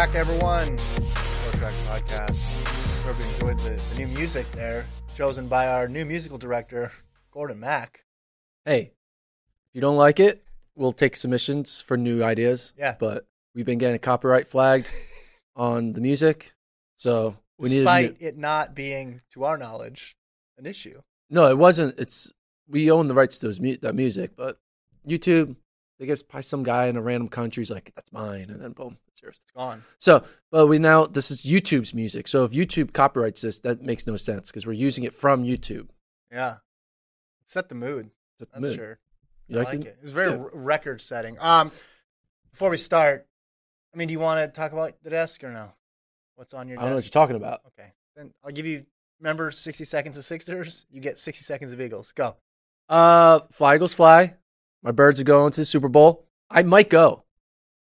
Back, everyone. FloTrack Podcast. Hope you enjoyed the, the new music there, chosen by our new musical director, Gordon Mack. Hey, if you don't like it, we'll take submissions for new ideas. Yeah. But we've been getting copyright flagged on the music. So we need Despite it not being, to our knowledge, an issue. No, it wasn't. It's we own the rights to those mu- that music, but YouTube, I guess by some guy in a random country. He's like, that's mine, and then boom, it's yours. It's gone. So, but we now this is YouTube's music. So if YouTube copyrights this, that makes no sense because we're using it from YouTube. Yeah. Set the mood. Set the That's mood. sure. You I like it? it. It was very Yeah. record setting. Um, before we start, I mean, do you want to talk about the desk or no? What's on your I don't know what you're talking about. Okay. Then I'll give you, remember 60 seconds of Sixers? You get 60 seconds of Eagles. Go. Uh, fly Eagles fly. My birds are going to the Super Bowl. I might go.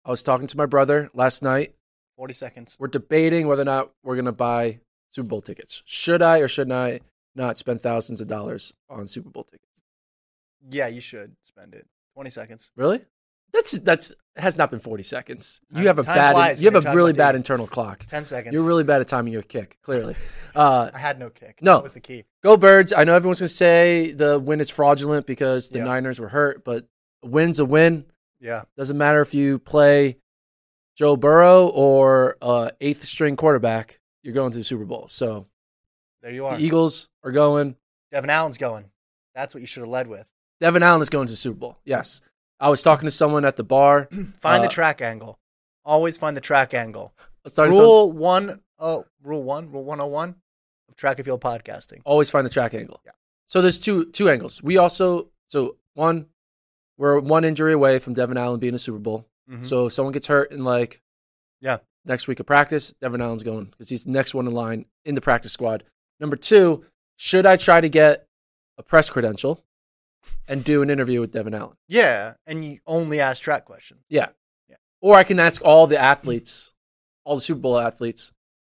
I was talking to my brother last night. 40 seconds. We're debating whether or not we're going to buy Super Bowl tickets. Should I or shouldn't I not spend thousands of dollars on Super Bowl tickets? Yeah, you should spend it. 20 seconds. Really? That's that's has not been 40 seconds. You have a time bad flies you have a really bad internal clock. 10 seconds. You're really bad at timing your kick, clearly. Uh, I had no kick. no. That was the key. Go Birds. I know everyone's going to say the win is fraudulent because the Yeah. Niners were hurt, but a win's a win. Yeah. Doesn't matter if you play Joe Burrow or uh, eighth string quarterback, you're going to the Super Bowl. So There you are. the Eagles are going. Devin Allen's going. That's what you should have led with. Devin Allen is going to the Super Bowl. Yes. I was talking to someone at the bar. Find Uh, the track angle. Always find the track angle. I was talking Rule one oh rule one, rule one oh one of track and field podcasting. always find the track angle. Yeah. So there's two two angles. We also so one we're one injury away from Devin Allen being a Super Bowl. Mhm. So if someone gets hurt in like Yeah. next week of practice, Devin Allen's going because he's the next one in line in the practice squad. Number two, should I try to get a press credential and do an interview with Devin Allen? Yeah, and you only ask track questions. Yeah. Yeah. Or I can ask all the athletes, all the Super Bowl athletes,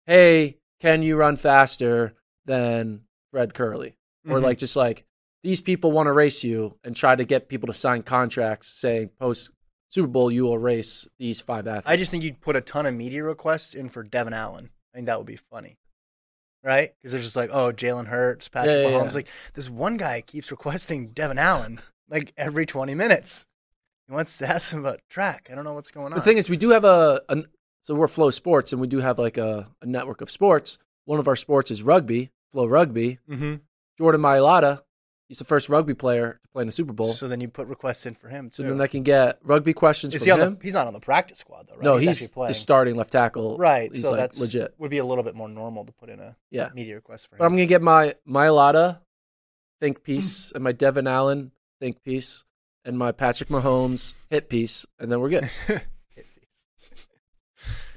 hey, can you run faster than Fred Kerley? Or Mhm. like just like these people want to race you and try to get people to sign contracts saying post Super Bowl you will race these five athletes. I just think you'd put a ton of media requests in for Devin Allen. I think that would be funny. Right? Because they're just like, oh, Jalen Hurts, Patrick Yeah, yeah, Mahomes. yeah. Like, this one guy keeps requesting Devin Allen like every 20 minutes. He wants to ask him about track. I don't know what's going on. the thing is we do have a, a so we're Flow Sports and we do have like a, a network of sports. One of our sports is rugby, Flow Rugby. mm-hmm. Jordan Mailata He's the first rugby player to play in the Super Bowl. So, then you put requests in for him too. So then I can get rugby questions Is he on him. the, he's not on the practice squad though, right? no, he's, he's, the starting left tackle. right. He's so like that's legit. Would be a little bit more normal to put in a Yeah. media request for him. But I'm gonna get my my Lotta think piece and my Devin Allen think piece and my Patrick Mahomes hit piece, and then we're good.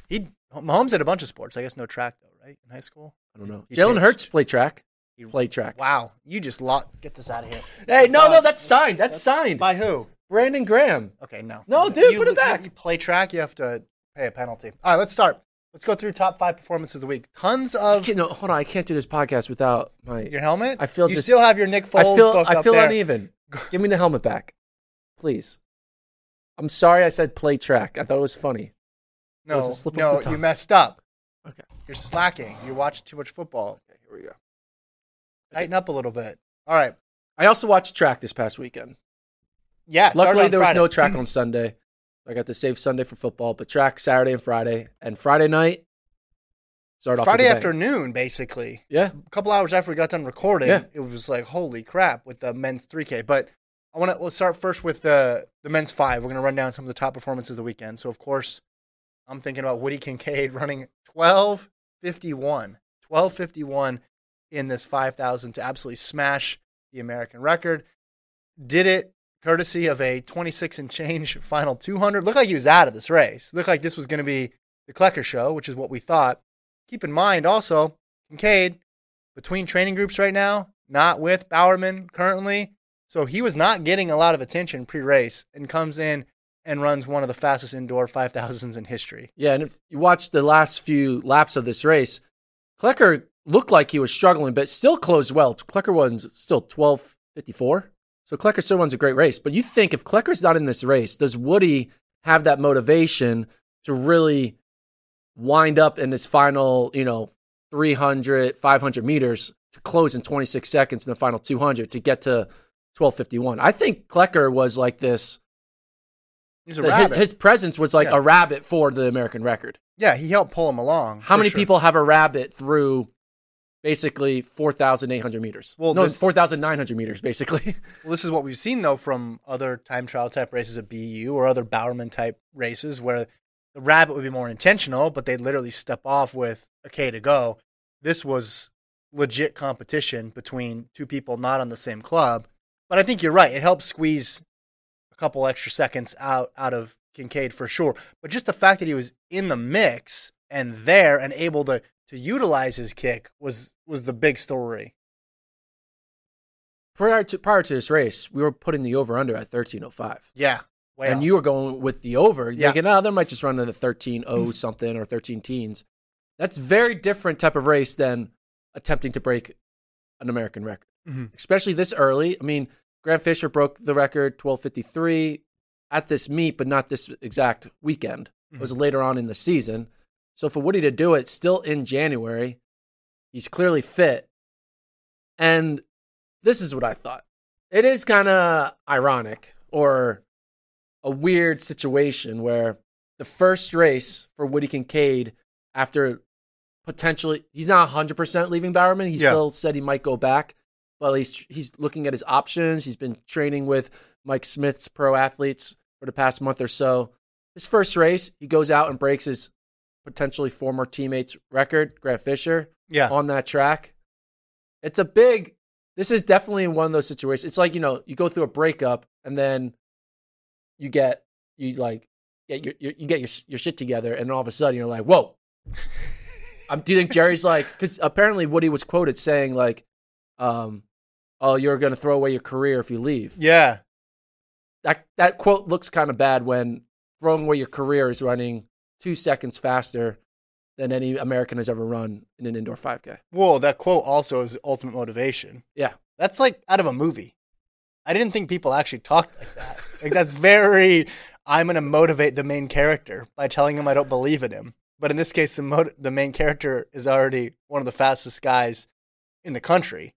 he Mahomes did a bunch of sports. I guess no track though, right? In high school. I don't know. He Jalen pitched. Hurts played track. Played track. Wow, you just locked. Get this out of here. Hey, no, no, that's signed. That's signed. By who? Brandon Graham. Okay, no. No, dude, You- put it back. You play track, you have to pay a penalty. All right, let's start. Let's go through top five performances of the week. Tons I of can't, no, hold on. I can't do this podcast without my. your helmet. I feel you just- still have your Nick Foles I feel. book I up feel there. uneven. Give me the helmet back, please. I'm sorry. I said play track. I thought it was funny. It No, was a slip of no, tongue. you messed up. Okay. You're slacking. You watch too much football. Okay, here we go. Tighten up a little bit. All right. I also watched track this past weekend. Yeah. Luckily, there was no track on Sunday. I got to save Sunday for football, but track Saturday and Friday. And Friday night, started off with Friday afternoon, basically. Yeah, A couple hours after we got done recording, Yeah. it was like holy crap with the men's 3K. But I want to let's start first with the the men's five. We're gonna run down some of the top performances of the weekend. So of course, I'm thinking about Woody Kincaid running 12:51, 12:51 in this 5,000 to absolutely smash the American record. Did it courtesy of a 26 and change final 200. Looked like he was out of this race. Looked like this was going to be the Klecker show, which is what we thought. Keep in mind also, Kincaid between training groups right now, not with Bowerman currently. So he was not getting a lot of attention pre race and comes in and runs one of the fastest indoor 5,000s in history. yeah. And if you watch the last few laps of this race, Klecker looked like he was struggling, but still closed well. Klecker was still 12:54. So Klecker still runs a great race. But you think if Klecker's not in this race, does Woody have that motivation to really wind up in his final, you know, 300, 500 meters to close in 26 seconds in the final 200 to get to 1251? I think Klecker was like this. He's a his- rabbit. His, presence was like Yeah. a rabbit for the American record. yeah, he helped pull him along. How many sure. people have a rabbit through basically 4,800 meters? Well, no, this- 4,900 meters, basically. Well, this is what we've seen though from other time trial type races at BU or other Bowerman type races where the rabbit would be more intentional, but they'd literally step off with a K to go. This was legit competition between two people not on the same club. But I think you're right. It helps squeeze a couple extra seconds out out of Kincaid for sure. But just the fact that he was in the mix and there and able to to utilize his kick was was the big story. prior to prior to this race, we were putting the over under at 1305. Yeah. Way and off. you were going with the over, Yeah. thinking, oh, they might just run to the 13 0 something or 13 teens. That's very different type of race than attempting to break an American record, Mhm. especially this early. I mean, Grant Fisher broke the record 1253 at this meet, but not this exact weekend. It was later on in the season. So for Woody to do it still in January, he's clearly fit. And this is what I thought. It is kind of ironic or a weird situation where the first race for Woody Kincaid after potentially he's not 100% leaving Bowerman. He Yeah. still said he might go back, but he's he's looking at his options. He's been training with Mike Smith's pro athletes for the past month or so. His first race, he goes out and breaks his potentially former teammate's record, Grant Fisher, Yeah. on that track. It's a big. This is definitely one of those situations. It's like you know you go through a breakup and then you get you like get your, you get your your shit together and all of a sudden you're like whoa. um, do you think Jerry's like because apparently Woody was quoted saying like, um, "Oh, you're gonna throw away your career if you leave." Yeah. That that quote looks kind of bad when throwing away your career is running two seconds faster than any American has ever run in an indoor 5K. Whoa, that quote also is ultimate motivation. Yeah. That's like out of a movie. I didn't think people actually talked like that. Like that's very I'm going to motivate the main character by telling him I don't believe in him. But in this case the the main character is already one of the fastest guys in the country.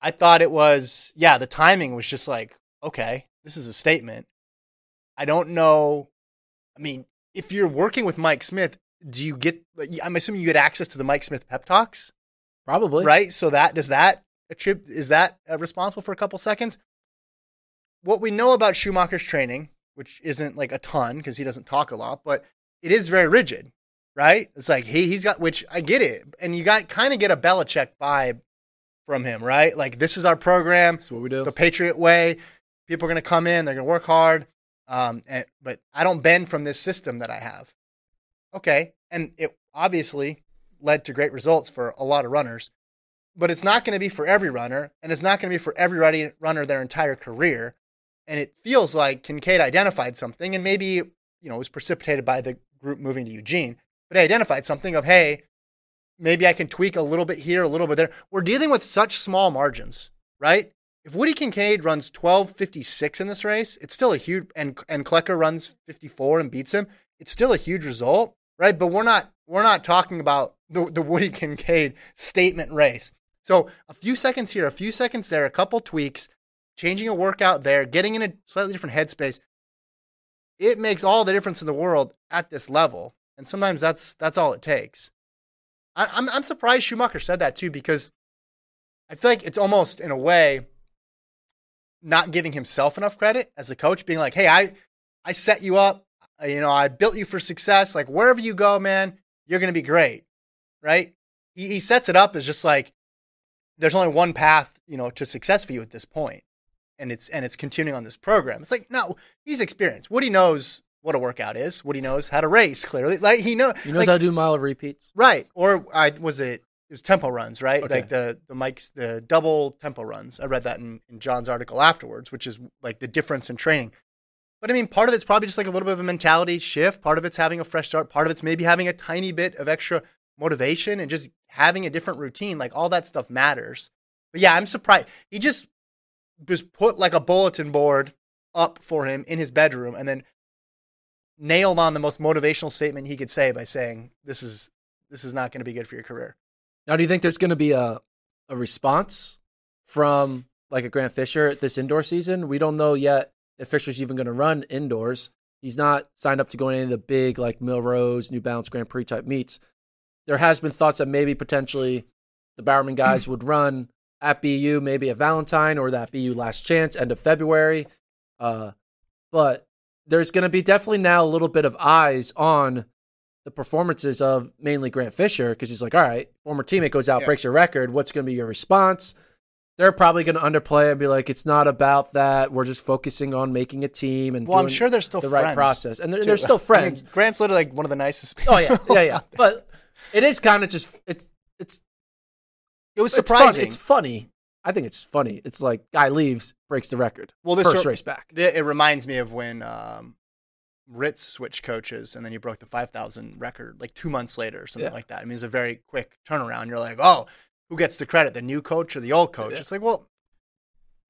I thought it was yeah, the timing was just like, okay, this is a statement. I don't know I mean, if you're working with Mike Smith, do you get I'm assuming you get access to the Mike Smith pep talks? Probably. right? So that does that attrib- is that uh, responsible for a couple seconds? What we know about Schumacher's training, which isn't like a ton because he doesn't talk a lot, but it is very rigid, right? It's like he he's got which I get it, and you got kind of get a Belichick vibe from him, right? Like this is our program, That's what we do. the Patriot way. People are going to come in, they're going to work hard, um, and, but I don't bend from this system that I have. Okay, and it obviously led to great results for a lot of runners, but it's not going to be for every runner, and it's not going to be for every runner their entire career. And it feels like Kincaid identified something, and maybe you know it was precipitated by the group moving to Eugene, but he identified something of hey, maybe I can tweak a little bit here, a little bit there. We're dealing with such small margins, right? If Woody Kincaid runs 12.56 in this race, it's still a huge, and and Klecker runs 54 and beats him, it's still a huge result, right? But we're not we're not talking about the the Woody Kincaid statement race. So a few seconds here, a few seconds there, a couple tweaks, changing a workout there, getting in a slightly different headspace. It makes all the difference in the world at this level, and sometimes that's that's all it takes. I, I'm I'm surprised Schumacher said that too because I feel like it's almost in a way not giving himself enough credit as a coach, being like, "Hey, I I set you up, you know, I built you for success. Like wherever you go, man, you're gonna be great, right?" He he sets it up as just like there's only one path, you know, to success for you at this point, and it's and it's continuing on this program. It's like no, he's experienced. Woody knows what a workout is. Woody knows how to race. Clearly, like he know He knows like, how to do mile of repeats. Right. Or I was it it was tempo runs, right? Okay. Like the the mics, the double tempo runs. I read that in, in John's article afterwards, which is like the difference in training. But I mean, part of it's probably just like a little bit of a mentality shift. Part of it's having a fresh start. Part of it's maybe having a tiny bit of extra motivation and just having a different routine. Like all that stuff matters. But yeah, I'm surprised. He just just put like a bulletin board up for him in his bedroom and then nailed on the most motivational statement he could say by saying, This is this is not going to be good for your career. Now, do you think there's going to be a a response from like a Grant Fisher this indoor season? We don't know yet if Fisher's even going to run indoors. He's not signed up to go in any of the big like Millrose, New Balance Grand Prix type meets. There has been thoughts that maybe potentially the Bowerman guys would run at BU, maybe at Valentine or that BU last chance, end of February. Uh, but there's going to be definitely now a little bit of eyes on the performances of mainly Grant Fisher because he's like, all right, former teammate goes out, Yeah. breaks your record. What's going to be your response? They're probably going to underplay and be like, it's not about that. We're just focusing on making a team and Well, I'm sure they're still the friends, right process, and they're, they're still I mean, friends. Grant's literally like one of the nicest people. oh yeah, yeah, yeah. But it is kind of just it's it's it was it's fun- surprising. It's funny. I think it's funny. It's like guy leaves, breaks the record. Well, this first race back. It reminds me of when um, Ritz switched coaches and then you broke the 5,000 record like two months later or something Yeah. like that. I mean, it's a very quick turnaround. You're like, oh, who gets the credit, the new coach or the old coach? Yeah. It's like, well,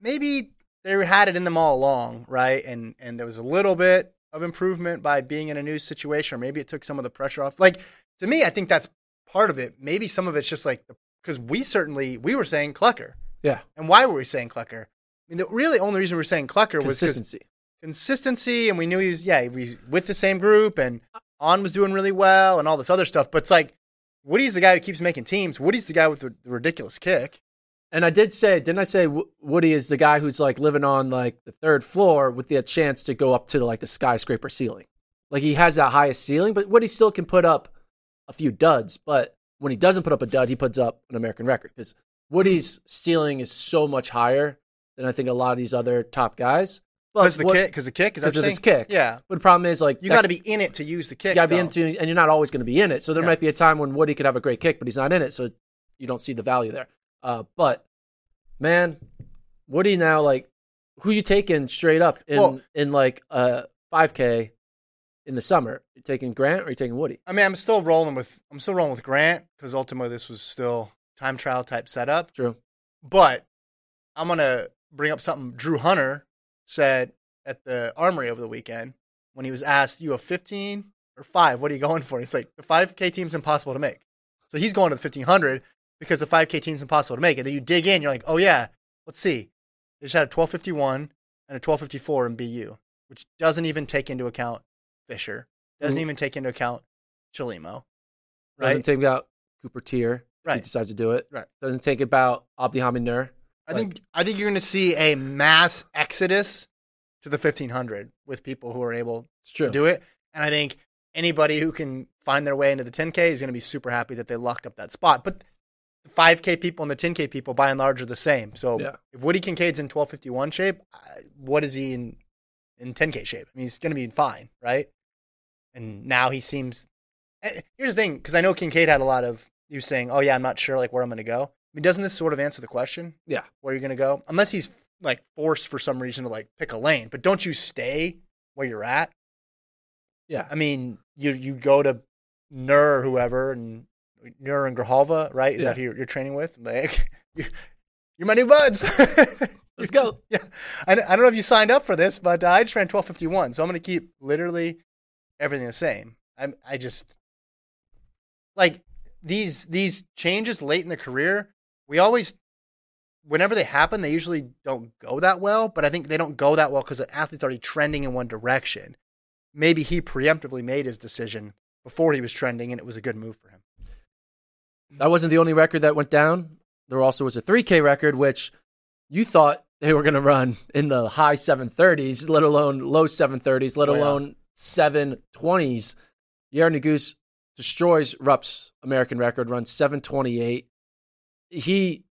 maybe they had it in them all along, right? And and there was a little bit of improvement by being in a new situation, or maybe it took some of the pressure off. Like to me, I think that's part of it. Maybe some of it's just like because we certainly we were saying Klecker, Yeah, and why were we saying Klecker? I mean, the really only reason we were saying Klecker was consistency. Consistency, and we knew he was yeah he was with the same group, and On was doing really well, and all this other stuff. But it's like Woody's the guy who keeps making teams. Woody's the guy with the, the ridiculous kick. And I did say, didn't I say Woody is the guy who's like living on like the third floor with the chance to go up to like the skyscraper ceiling? Like he has that highest ceiling, but Woody still can put up a few duds. But when he doesn't put up a dud, he puts up an American record because Woody's ceiling is so much higher than I think a lot of these other top guys. Because the what- kick, because the kick because of his kick. Yeah, But the problem is like you got to be in it to use the kick. you got to be into, and you're not always going to be in it. So there Yeah. might be a time when Woody could have a great kick, but he's not in it, so you don't see the value there. Uh, but man, Woody now like who you taking straight up in Well- in like a 5K in the summer? You taking Grant or you taking Woody? I mean, I'm still rolling with I'm still rolling with Grant because ultimately this was still time trial type setup. True. But I'm gonna bring up something Drew Hunter said at the Armory over the weekend when he was asked, "You have 15 or five? What are you going for?" He's like, "The 5K team's impossible to make." So he's going to the 1500 because the 5K team's impossible to make. And then you dig in, you're like, "Oh yeah, let's see." They just had a 1251 and a 1254 in BU, which doesn't even take into account Fisher, doesn't Mhm. even take into account Chelimo, right? Doesn't take out Cooper Teare. He Right. decides to do it. Right. Doesn't think about Abdi Hamid Nur. I think I think you're going to see a mass exodus to the 1500 with people who are able to do it, and I think anybody who can find their way into the 10k is going to be super happy that they locked up that spot. But the 5k people and the 10k people, by and large, are the same. So Yeah. if Woody Kincaid's in 1251 shape, what is he in in 10k shape? I mean, he's going to be fine, right? And now he seems. Eh, here's the thing, because I know Kincaid had a lot of you saying, "Oh yeah, I'm not sure like where I'm going to go." I mean, doesn't this sort of answer the question? Yeah. where you're going to go, unless he's like forced for some reason to like pick a lane. But don't you stay where you're at? Yeah. I mean, you you go to Nur or whoever, and Nur and Grijalva, right? Is Yeah. that who you're, you're training with? Like, you're, you're my new buds. Let's go. Yeah, I, I don't know if you signed up for this, but uh, I just ran 1251, so I'm going to keep literally everything the same. I'm I just like these these changes late in the career. We always, whenever they happen, they usually don't go that well. But I think they don't go that well because the athlete's already trending in one direction. Maybe he preemptively made his decision before he was trending, and it was a good move for him. That wasn't the only record that went down. There also was a 3K record, which you thought they were going to run in the high 730s, let alone low 730s, let Oh, yeah. alone 720s. Yared Nuguse destroys Rupp's American record, runs 728. He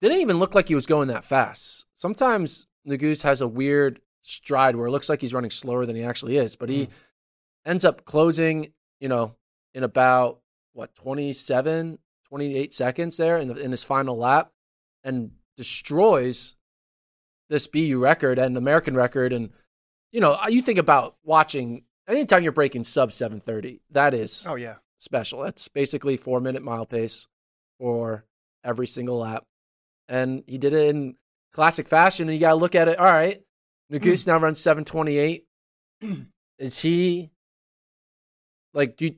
didn't even look like he was going that fast. Sometimes Nuguse has a weird stride where it looks like he's running slower than he actually is, but he mm. ends up closing, you know, in about what 27 28 seconds there in, the, in his final lap and destroys this BU record and American record. And, you know, you think about watching anytime you're breaking sub 730, that is Oh yeah, special. That's basically four minute mile pace for every single lap. And he did it in classic fashion. And you got to look at it. All right. Nuguse now runs 728. is he like, do you,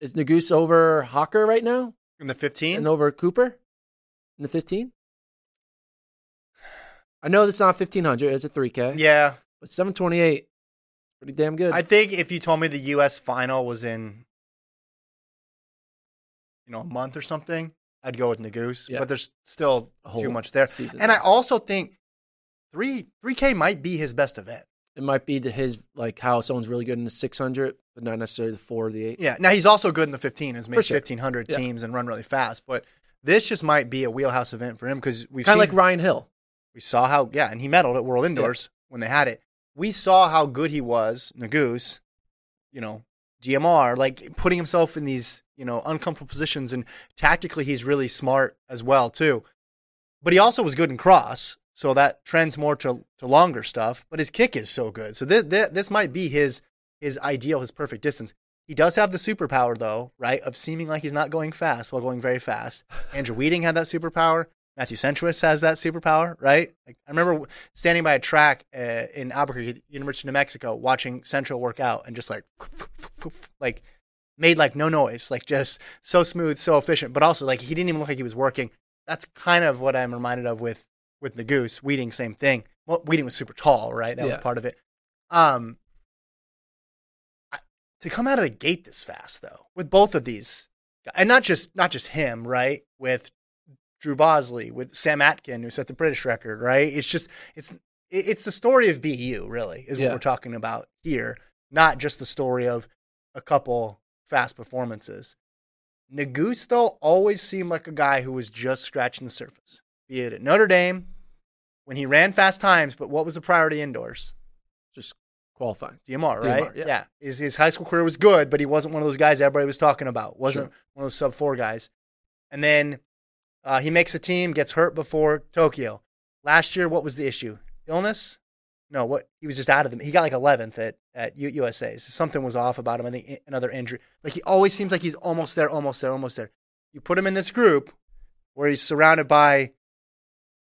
is Nuguse over Hocker right now in the 15. and over Cooper in the 15? I know that's not 1500, it's a 3K. yeah, But 728, pretty damn good. I think if you told me the U.S. final was in, you know, a month or something, I'd go with Nuguse. Yeah. But there's still too much there. season. And I also think three three K might be his best event. it might be the, his, like, how someone's really good in the 600, but not necessarily the 4 or the 8. Yeah. Now he's also good in the 15. Has made sure. 1500 Yeah. teams and run really fast. But this just might be a wheelhouse event for him because we've Kind of like Ryan Hill. we saw how yeah, and he medaled at World Indoors when they had it. We saw how good he was, Nuguse, you know, DMR, like putting himself in these, you know, uncomfortable positions and tactically he's really smart as well too. But he also was good in cross, so that trends more to, to longer stuff, but his kick is so good. So this, this, this might be his his ideal, his perfect distance. He does have the superpower though, right, of seeming like he's not going fast while going very fast. Andrew Wheating had that superpower. Matthew Centrowitz has that superpower, right? Like, I remember standing by a track uh, in Albuquerque, University of New Mexico, watching Central work out and just like, like made like no noise, like just so smooth, so efficient, but also like he didn't even look like he was working. That's kind of what I'm reminded of with with the goose. Wheating, same thing. Well, Wheating was super tall, right? That was part of it. Um, I, to come out of the gate this fast though, with both of these, and not just not just him, right? With Drew Bosley, with Sam Atkin, who set the British record, right? It's just it's it's the story of BU, really, is what we're talking about here, not just the story of a couple fast performances. Though, always seemed like a guy who was just scratching the surface. Be it at Notre Dame, when he ran fast times, but what was the priority indoors? Just qualifying. DMR, DMR, right? yeah. His, his high school career was good, but he wasn't one of those guys everybody was talking about. Wasn't Sure. one of those sub four guys. And then uh, he makes a team, gets hurt before Tokyo. Last year, what was the issue? Illness? No, what he was just out of them. He got like 11th at at U- USA. So something was off about him. I think another injury. Like he always seems like he's almost there, almost there, almost there. You put him in this group where he's surrounded by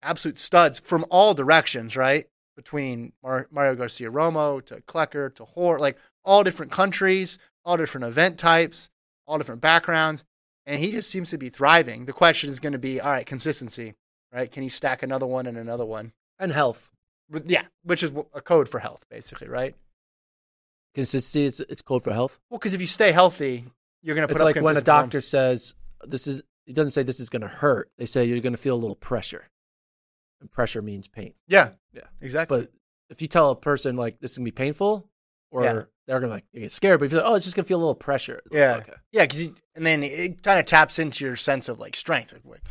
absolute studs from all directions, right? Between Mar- Mario Garcia Romo to Klecker to Hoare, like all different countries, all different event types, all different backgrounds. And he just seems to be thriving. The question is going to be all right, consistency, right? Can he stack another one and another one? And health. Yeah, which is a code for health, basically, right? Consistency, it's, it's code for health. Well, because if you stay healthy, you're going to put It's up like when a consistent form. doctor says, this is, he doesn't say this is going to hurt. They say you're going to feel a little pressure, and pressure means pain. Yeah. Yeah. Exactly. But if you tell a person like this is gonna be painful, or Yeah. they're gonna like get scared, but if you're like, oh, it's just gonna feel a little pressure. Like, Yeah. Okay. Yeah, because and then it kind of taps into your sense of like strength. Like, like,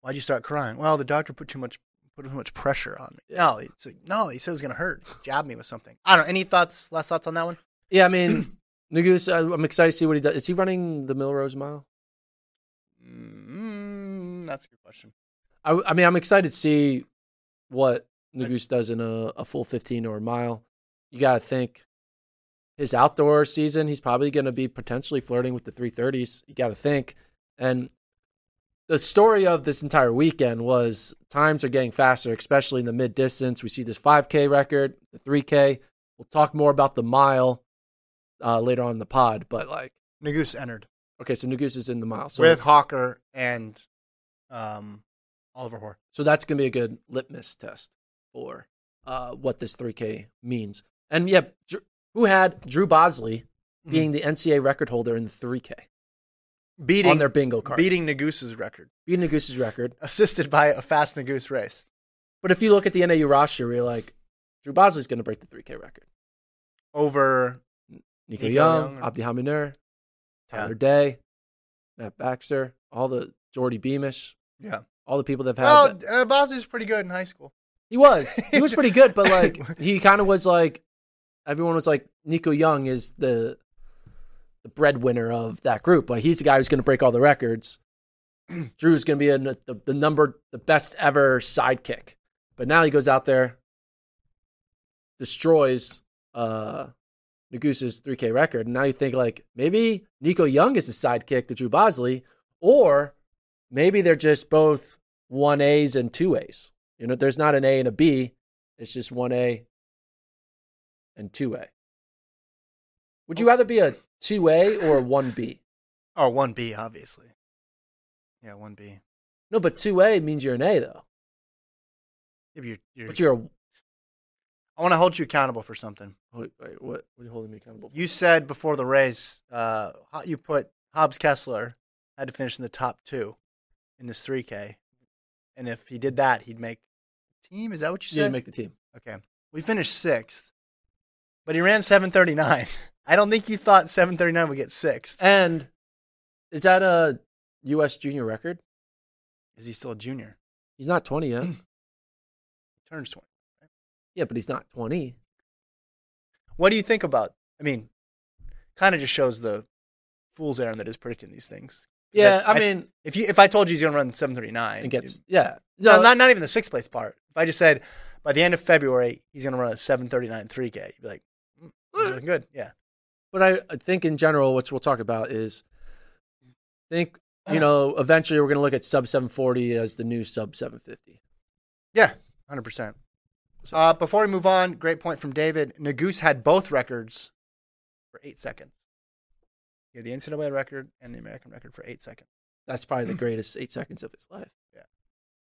why'd you start crying? Well, the doctor put too much put too much pressure on me. No, it's like, no, he said it was gonna hurt. Jab me with something. I don't know. Any thoughts? Last thoughts on that one? Yeah, I mean, Nuguse, I'm excited to see what he does. Is he running the Millrose Mile? Mm, that's a good question. I, I mean, I'm excited to see what Nuguse does in a, a full 15 or a mile. You got to think his outdoor season, he's probably going to be potentially flirting with the 330s. You got to think. And the story of this entire weekend was times are getting faster, especially in the mid distance. We see this 5K record, the 3K. We'll talk more about the mile uh, later on in the pod. But like, Nuguse entered okay, so Nuguse is in the mile. So with Hocker and um, Oliver Hoare. So that's going to be a good litmus test for uh, what this 3K means. And yeah, who had Drew Bosley Mm-hmm. being the NCAA record holder in the 3K Beating on their bingo card, beating Nuguse's record, beating Nuguse's record. assisted by a fast Nuguse race. But if you look at the NAU roster, you're like, Drew Bosley's going to break the 3K record. Over Nico, Nico Young, Young or- Abdi Tyler Yeah. Day, Matt Baxter, all the Geordie Beamish, yeah. all the people that have had. Well, uh, Bosley's pretty good in high school. He was. He was pretty good, but like he kind of was like everyone was like Nico Young is the the breadwinner of that group. Like he's the guy who's going to break all the records. Drew's going to be a, the, the number the best ever sidekick. But now he goes out there destroys uh Nuguse's 3K record. And now you think like maybe Nico Young is the sidekick to Drew Bosley or maybe they're just both 1As and 2As. You know, there's not an A and a B. It's just one A and two A. Would you rather be a two A or a one B? Oh, one B, obviously. Yeah, one B. No, but two A means you're an A though. If you're, you're, But you're a I want to hold you accountable for something. wait, wait, what? What are you holding me accountable? for? You said before the race, uh, you put Hobbs Kessler had to finish in the top two in this 3K, and if he did that, he'd make the team. Is that what you said? didn't make the team. okay, we finished sixth, but he ran 7:39. I don't think you thought 7:39 would get sixth. And is that a U.S. junior record? Is he still a junior? He's not 20 yet. Turns 20. yeah, but he's not 20. What do you think about? I mean, kind of just shows the fool's errand that is predicting these things. Yeah, I- I mean, If you if I told you he's going to run 7:39, it gets yeah. No, not not even the sixth place part. If I just said by the end of February he's going to run a 7:39 3K, you'd be like, mm, he's looking good. Yeah. But I, think in general, which we'll talk about, is think you know eventually we're going to look at sub 740 as the new sub 750. Yeah, 100%. Uh, before we move on, great point from David. Nuguse had both records for eight seconds. He had the NCAA record and the American record for eight seconds. That's probably the greatest eight seconds of his life. Yeah.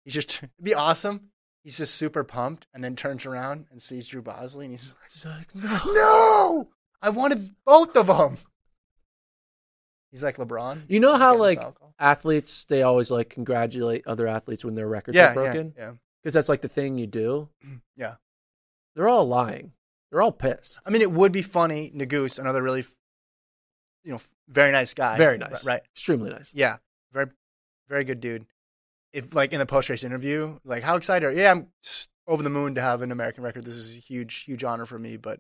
He's just, it'd be awesome. He's just super pumped and then turns around and sees Drew Bosley and he's Just like, no. no, I wanted both of them. He's like LeBron. You know how like athletes they always like congratulate other athletes when their records yeah, are broken Yeah, yeah, because that's like the thing you do. Mm, yeah. They're all lying. They're all pissed. I mean, it would be funny. Nuguse, another really, you know, very nice guy. Very nice. Right. Extremely nice. Yeah. Very, very good dude. If like in the post race interview, like how excited are you? Yeah, I'm over the moon to have an American record. This is a huge, huge honor for me, but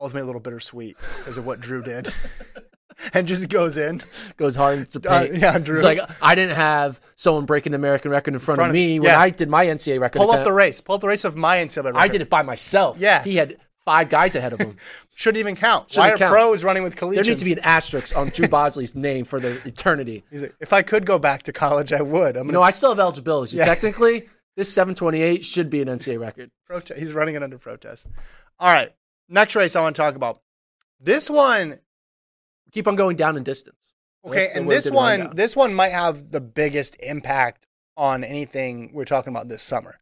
ultimately a little bittersweet because of what Drew did. and just goes in. Goes hard into Uh, paint. yeah, Drew. It's like I didn't have someone breaking the American record in front, front of of- me when yeah. I did my NCAA record. Pull up the race. Pull up the race of my NCAA record. I did it by myself. Yeah. He had five guys ahead of him. Shouldn't even count. Shouldn't Wire count. Pro is running with collegians. there needs to be an asterisk on Drew Bosley's name for the eternity. He's like, if I could go back to college, I would. I'm gonna know, I still have eligibility. So Yeah. technically, this 728 should be an NCAA record. protest. He's running it under protest. All right. Next race I want to talk about. This one, Keep on going down in distance. okay, and this one, this one might have the biggest impact on anything we're talking about this summer,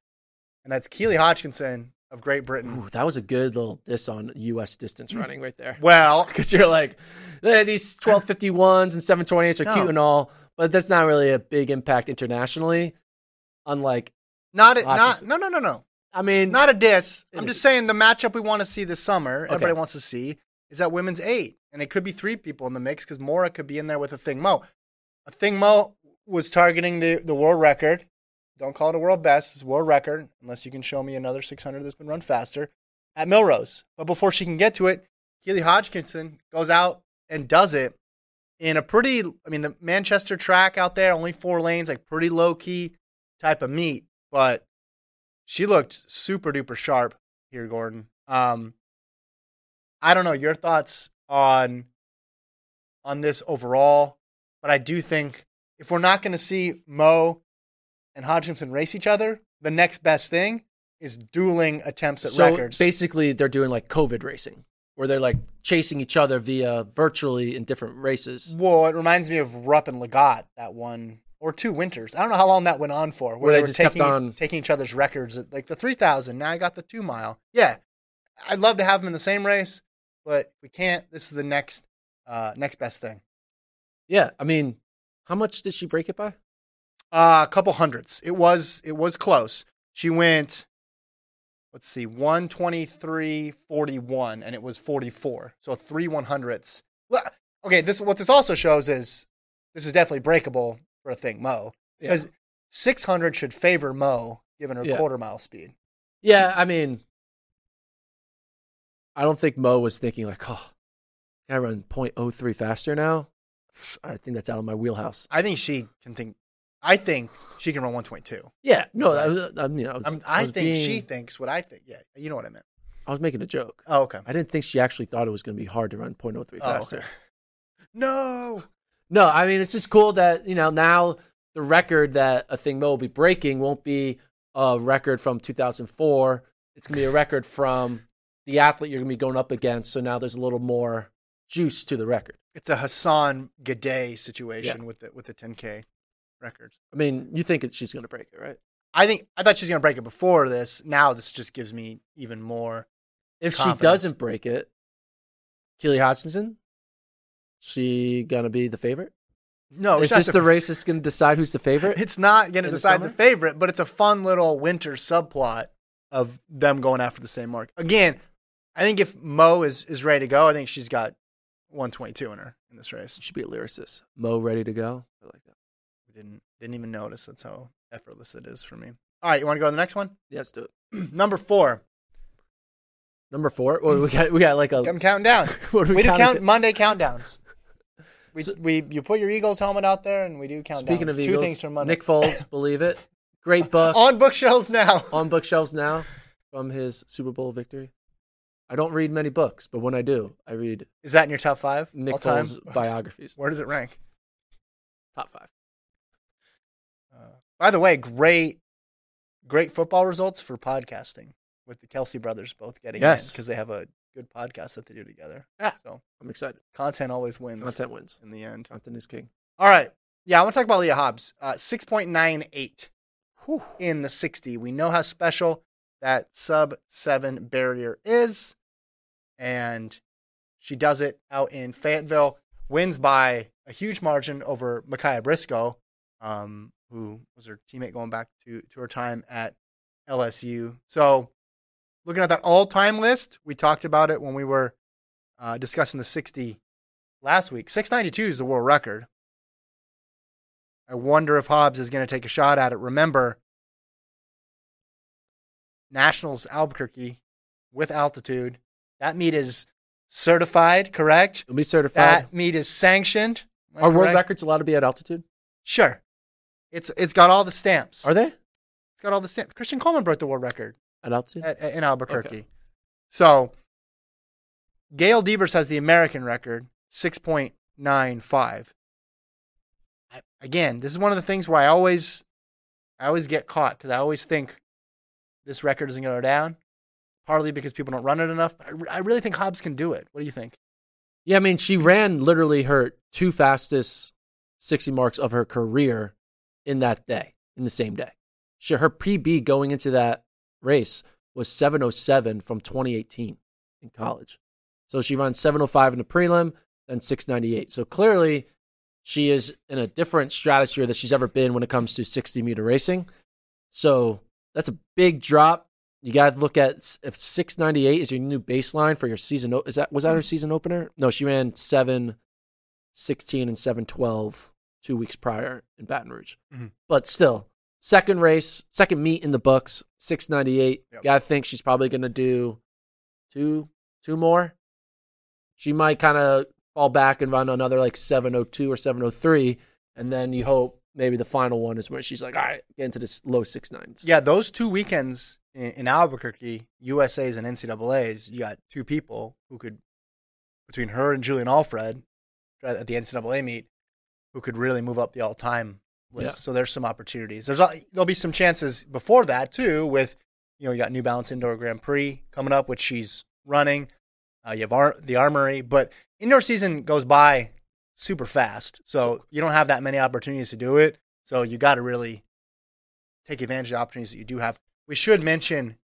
and that's Keely Hodgkinson of Great Britain. Ooh, that was a good little diss on U.S. distance running right there. Well, Because you're like, eh, these 1251s and 728s are No. cute and all, but that's not really a big impact internationally. Unlike, Not, a, not, no, no, no, no. I mean, Not a diss. I'm just saying the matchup we want to see this summer, Okay. everybody wants to see, is that women's eight. And it could be three people in the mix because Moraa could be in there with a Thing Mo. A Thing Mo was targeting the, the world record. Don't call it a world best, it's a world record, unless you can show me another 600 that's been run faster at Millrose. But before she can get to it, Keely Hodgkinson goes out and does it in a pretty, I mean, the Manchester track out there, only four lanes, like pretty low key type of meet. But she looked super duper sharp here, Gordon. Um, I don't know your thoughts on on this overall, but I do think if we're not going to see Mo and Hodgkinson race each other, the next best thing is dueling attempts at so records. basically they're doing like COVID racing, where they're like chasing each other via virtually in different races. Well, it reminds me of Rupp and Lagat that one or two winters. I don't know how long that went on for. Where, Where they, they were just kept taking on- taking each other's records, at, like the three thousand. Now I got the two mile. Yeah, I'd love to have them in the same race, but if we can't. This is the next uh, next best thing. Yeah, I mean, how much did she break it by? Uh, a couple hundreds. It was it was close. She went. Let's see, one twenty three forty one, and it was forty four. So three one hundredths. Well, Okay, this what this also shows is this is definitely breakable for a thing Mo Yeah. because six hundred should favor Mo given her Yeah. quarter mile speed. Yeah, I mean, I don't think Mo was thinking like, oh, can I run 0.03 faster now? I think that's out of my wheelhouse. I think she can think. I think she can run one twenty two. Yeah, no, I, was, I, mean, I, was, I, I think she thinks what I think. Yeah, you know what I meant. I was making a joke. Oh, okay. I didn't think she actually thought it was going to be hard to run 0.03 Oh, faster. okay. No. No, I mean it's just cool that you know now the record that a thing Mo will be breaking won't be a record from 2004. It's gonna be a record from the athlete you're gonna be going up against. So now there's a little more juice to the record. It's a Hassan Gidey situation Yeah. with the with the 10k records. I mean, you think it, she's gonna break it, right? I think I thought she was gonna break it before this. Now this just gives me even more. If she doesn't break it, Keely Hodgkinson, she gonna be the favorite? No, Is this the race that's gonna decide who's the favorite? It's not gonna in the decide the, favorite, but it's a fun little winter subplot of them going after the same mark. Again, I think if Mo is is ready to go, I think she's got 122 in her in this race. She should be a lyricist. Mo ready to go. I like that. We didn't didn't even notice. That's how effortless it is for me. All right, you want to go to the next one? Yeah, let's do it. Number four. Number four. Do we got we got like a I'm counting down. what are we do counting count to? Monday countdowns. We, So- we you put your Eagles helmet out there and we do countdowns. Speaking of two Eagles, things from Monday. Nick Foles, believe it. Great book on bookshelves now. on bookshelves now from his Super Bowl victory. I don't read many books, but when I do, I read Is that in your top five Nick all time? Foles biographies. Where does it rank? Top five. Uh, by the way, great, great football results for podcasting with the Kelce brothers both getting Yes. in because they have a good podcast that they do together. Yeah. So I'm excited. content always wins Content wins. in the end. Content is king. All right. Yeah, I want to talk about Leah Hobbs. Uh, 6.98 in the 60. We know how special that sub seven barrier is. And she does it out in Fayetteville, wins by a huge margin over Mikiah Brisco, um, who was her teammate going back to, to her time at LSU. So, looking at that all time list, we talked about it when we were uh, discussing the 60 last week. 692 is the world record. I wonder if Hobbs is going to take a shot at it. Remember, Nationals Albuquerque with altitude. That meet is certified, correct? It'll be certified. That meet is sanctioned. Are world records allowed to be at altitude? Sure. It's it's got all the stamps. Are they It's got all the stamps. Christian Coleman broke the world record at altitude? at, in Albuquerque. Okay. So Gail Devers has the American record, 6.95. I- Again, this is one of the things where I always I always get caught because I always think this record isn't going to go down, partly because people don't run it enough. But I, I really think Hobbs can do it. What do you think? Yeah, I mean, she ran literally her two fastest 60 marks of her career in that day, in the same day. She, her PB going into that race was 707 from 2018 in college. So she runs 705 in the prelim, then 698. So clearly, she is in a different stratosphere that she's ever been when it comes to 60 meter racing. So that's a big drop. You got to look at if 698 is your new baseline for your season. Is that was that her season opener? No, she ran 7 16 and 712 two weeks prior in Baton Rouge. Mhm. But still, second race, second meet in the books, 698. Yep. Got to think she's probably going to do two two more. She might kind of fall back and run another like 702 or 703 and then you hope maybe the final one is where she's like, "All right, get into this low six nines." Yeah, those two weekends in, in Albuquerque, USA's and NCAA's, you got two people who could, between her and Julien Alfred at the NCAA meet, who could really move up the all-time list. Yeah. So there's some opportunities. There's there'll be some chances before that too. With you know you got New Balance Indoor Grand Prix coming up, which she's running. Uh, you have Ar- the Armory, but indoor season goes by super fast, so you don't have that many opportunities to do it. So you got to really take advantage of the opportunities that you do have. We should mention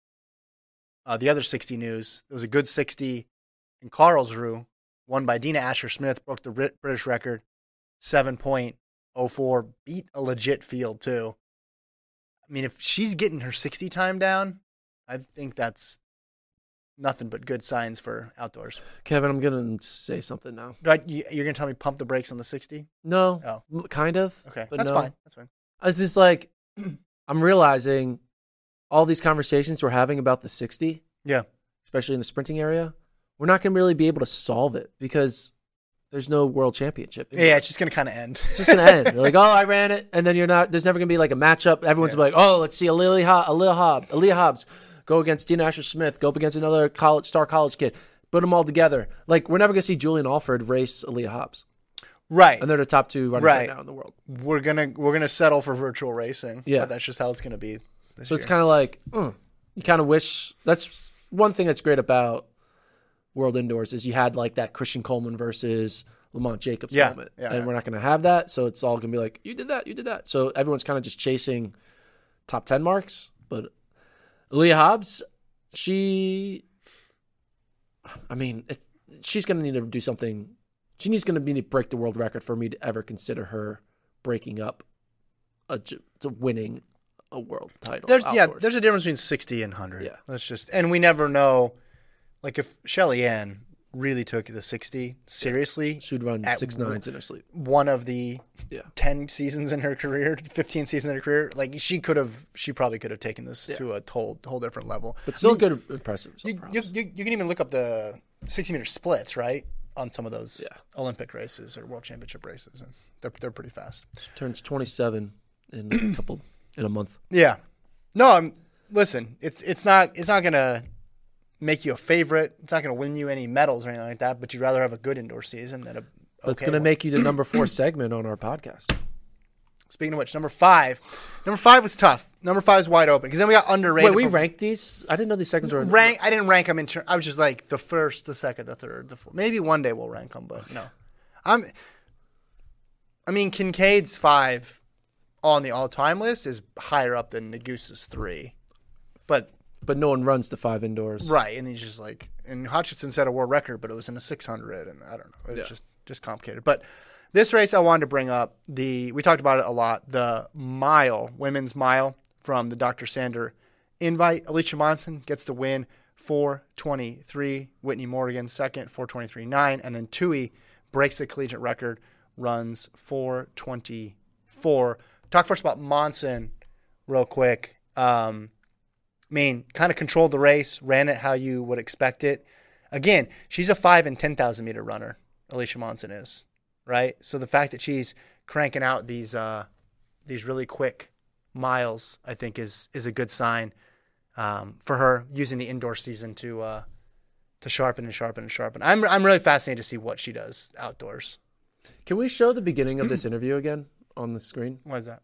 uh, the other 60 news. There was a good 60 in Karlsruhe, won by Dina Asher Smith, broke the British record, 7.04, beat a legit field too. I mean, if she's getting her 60 time down, I think that's nothing but good signs for outdoors. Kevin, I'm going to say something now. You- You're going to tell me pump the brakes on the 60? No. Oh. Kind of. Okay, but that's no. fine. That's fine. I was just like, I'm realizing all these conversations we're having about the 60, Yeah. especially in the sprinting area, we're not going to really be able to solve it because there's no world championship. Yeah, it's just going to kind of end. It's just to end. They're like, oh, I ran it. And then you're not, there's never going to be like a matchup. Everyone's Yeah. like, oh, let's see Aaliyah, Ho- Aaliyah, Hobbs, Aaliyah Hobbs go against Dina Asher Smith, go up against another college star college kid. Put them all together. Like, we're never going to see Julien Alfred race Aaliyah Hobbs. right. And they're the top two runners right, Right. now in the world. we're gonna we're gonna settle for virtual racing. Yeah. but that's just how it's gonna be. This So it's kind of like uh, you kind of wish. That's one thing that's great about World Indoors is you had like that Christian Coleman versus Lamont Jacobs Yeah, moment, yeah, and yeah. we're not going to have that. So it's all going to be like you did that, you did that. So everyone's kind of just chasing top ten marks. But Leah Hobbs, she, I mean, it's, she's going to need to do something. She needs going to need to break the world record for me to ever consider her breaking up a, winning a world title. there's yeah, there's a difference between sixty and hundred. Yeah. let's just and we never know. Like if Shelly Ann really took the sixty seriously, She'd run six w- in her sleep. one of the Yeah. ten seasons in her career, fifteen seasons in her career, like she could have, she probably could have taken this Yeah. to a whole whole different level. But still I mean, good, impressive. You, you, you, you can even look up the sixty meter splits, right? On some of those Yeah. Olympic races or World Championship races, and they're they're pretty fast. She turns 27 in a couple in a month. Yeah. No, I'm listen, it's it's not it's not gonna make you a favorite. It's not gonna win you any medals or anything like that, but you'd rather have a good indoor season than a But it's going to make you the number four segment on our podcast. Speaking of which, number five. Number five was tough. Number five is wide open. Because then we got underrated. Wait, we ranked these? I didn't know these segments were rank I didn't rank them in turn I was just like the first, the second, the third, the fourth. Maybe one day we'll rank them, but no. I'm I mean Kincaid's five on the all time list is higher up than Nuguse's three. But But no one runs the five indoors. Right, and he's just like, and Hutchinson set a world record, but it was in a 600, and I don't know, it's Yeah. just just complicated. But this race, I wanted to bring up the we talked about it a lot, the mile, women's mile from the Dr. Sander invite. Alicia Monson gets the win, 423. Whittni Morgan second, 423.9, and then Tuohy breaks the collegiate record, runs 424. Talk first about Monson, real quick. Um, I mean, kind of controlled the race, ran it how you would expect it. Again, she's a five and ten thousand meter runner. Alicia Monson is right. So the fact that she's cranking out these uh, these really quick miles, I think, is is a good sign um, for her using the indoor season to uh, to sharpen and sharpen and sharpen. I'm I'm really fascinated to see what she does outdoors. Can we show the beginning of this interview again on the screen? Why is that?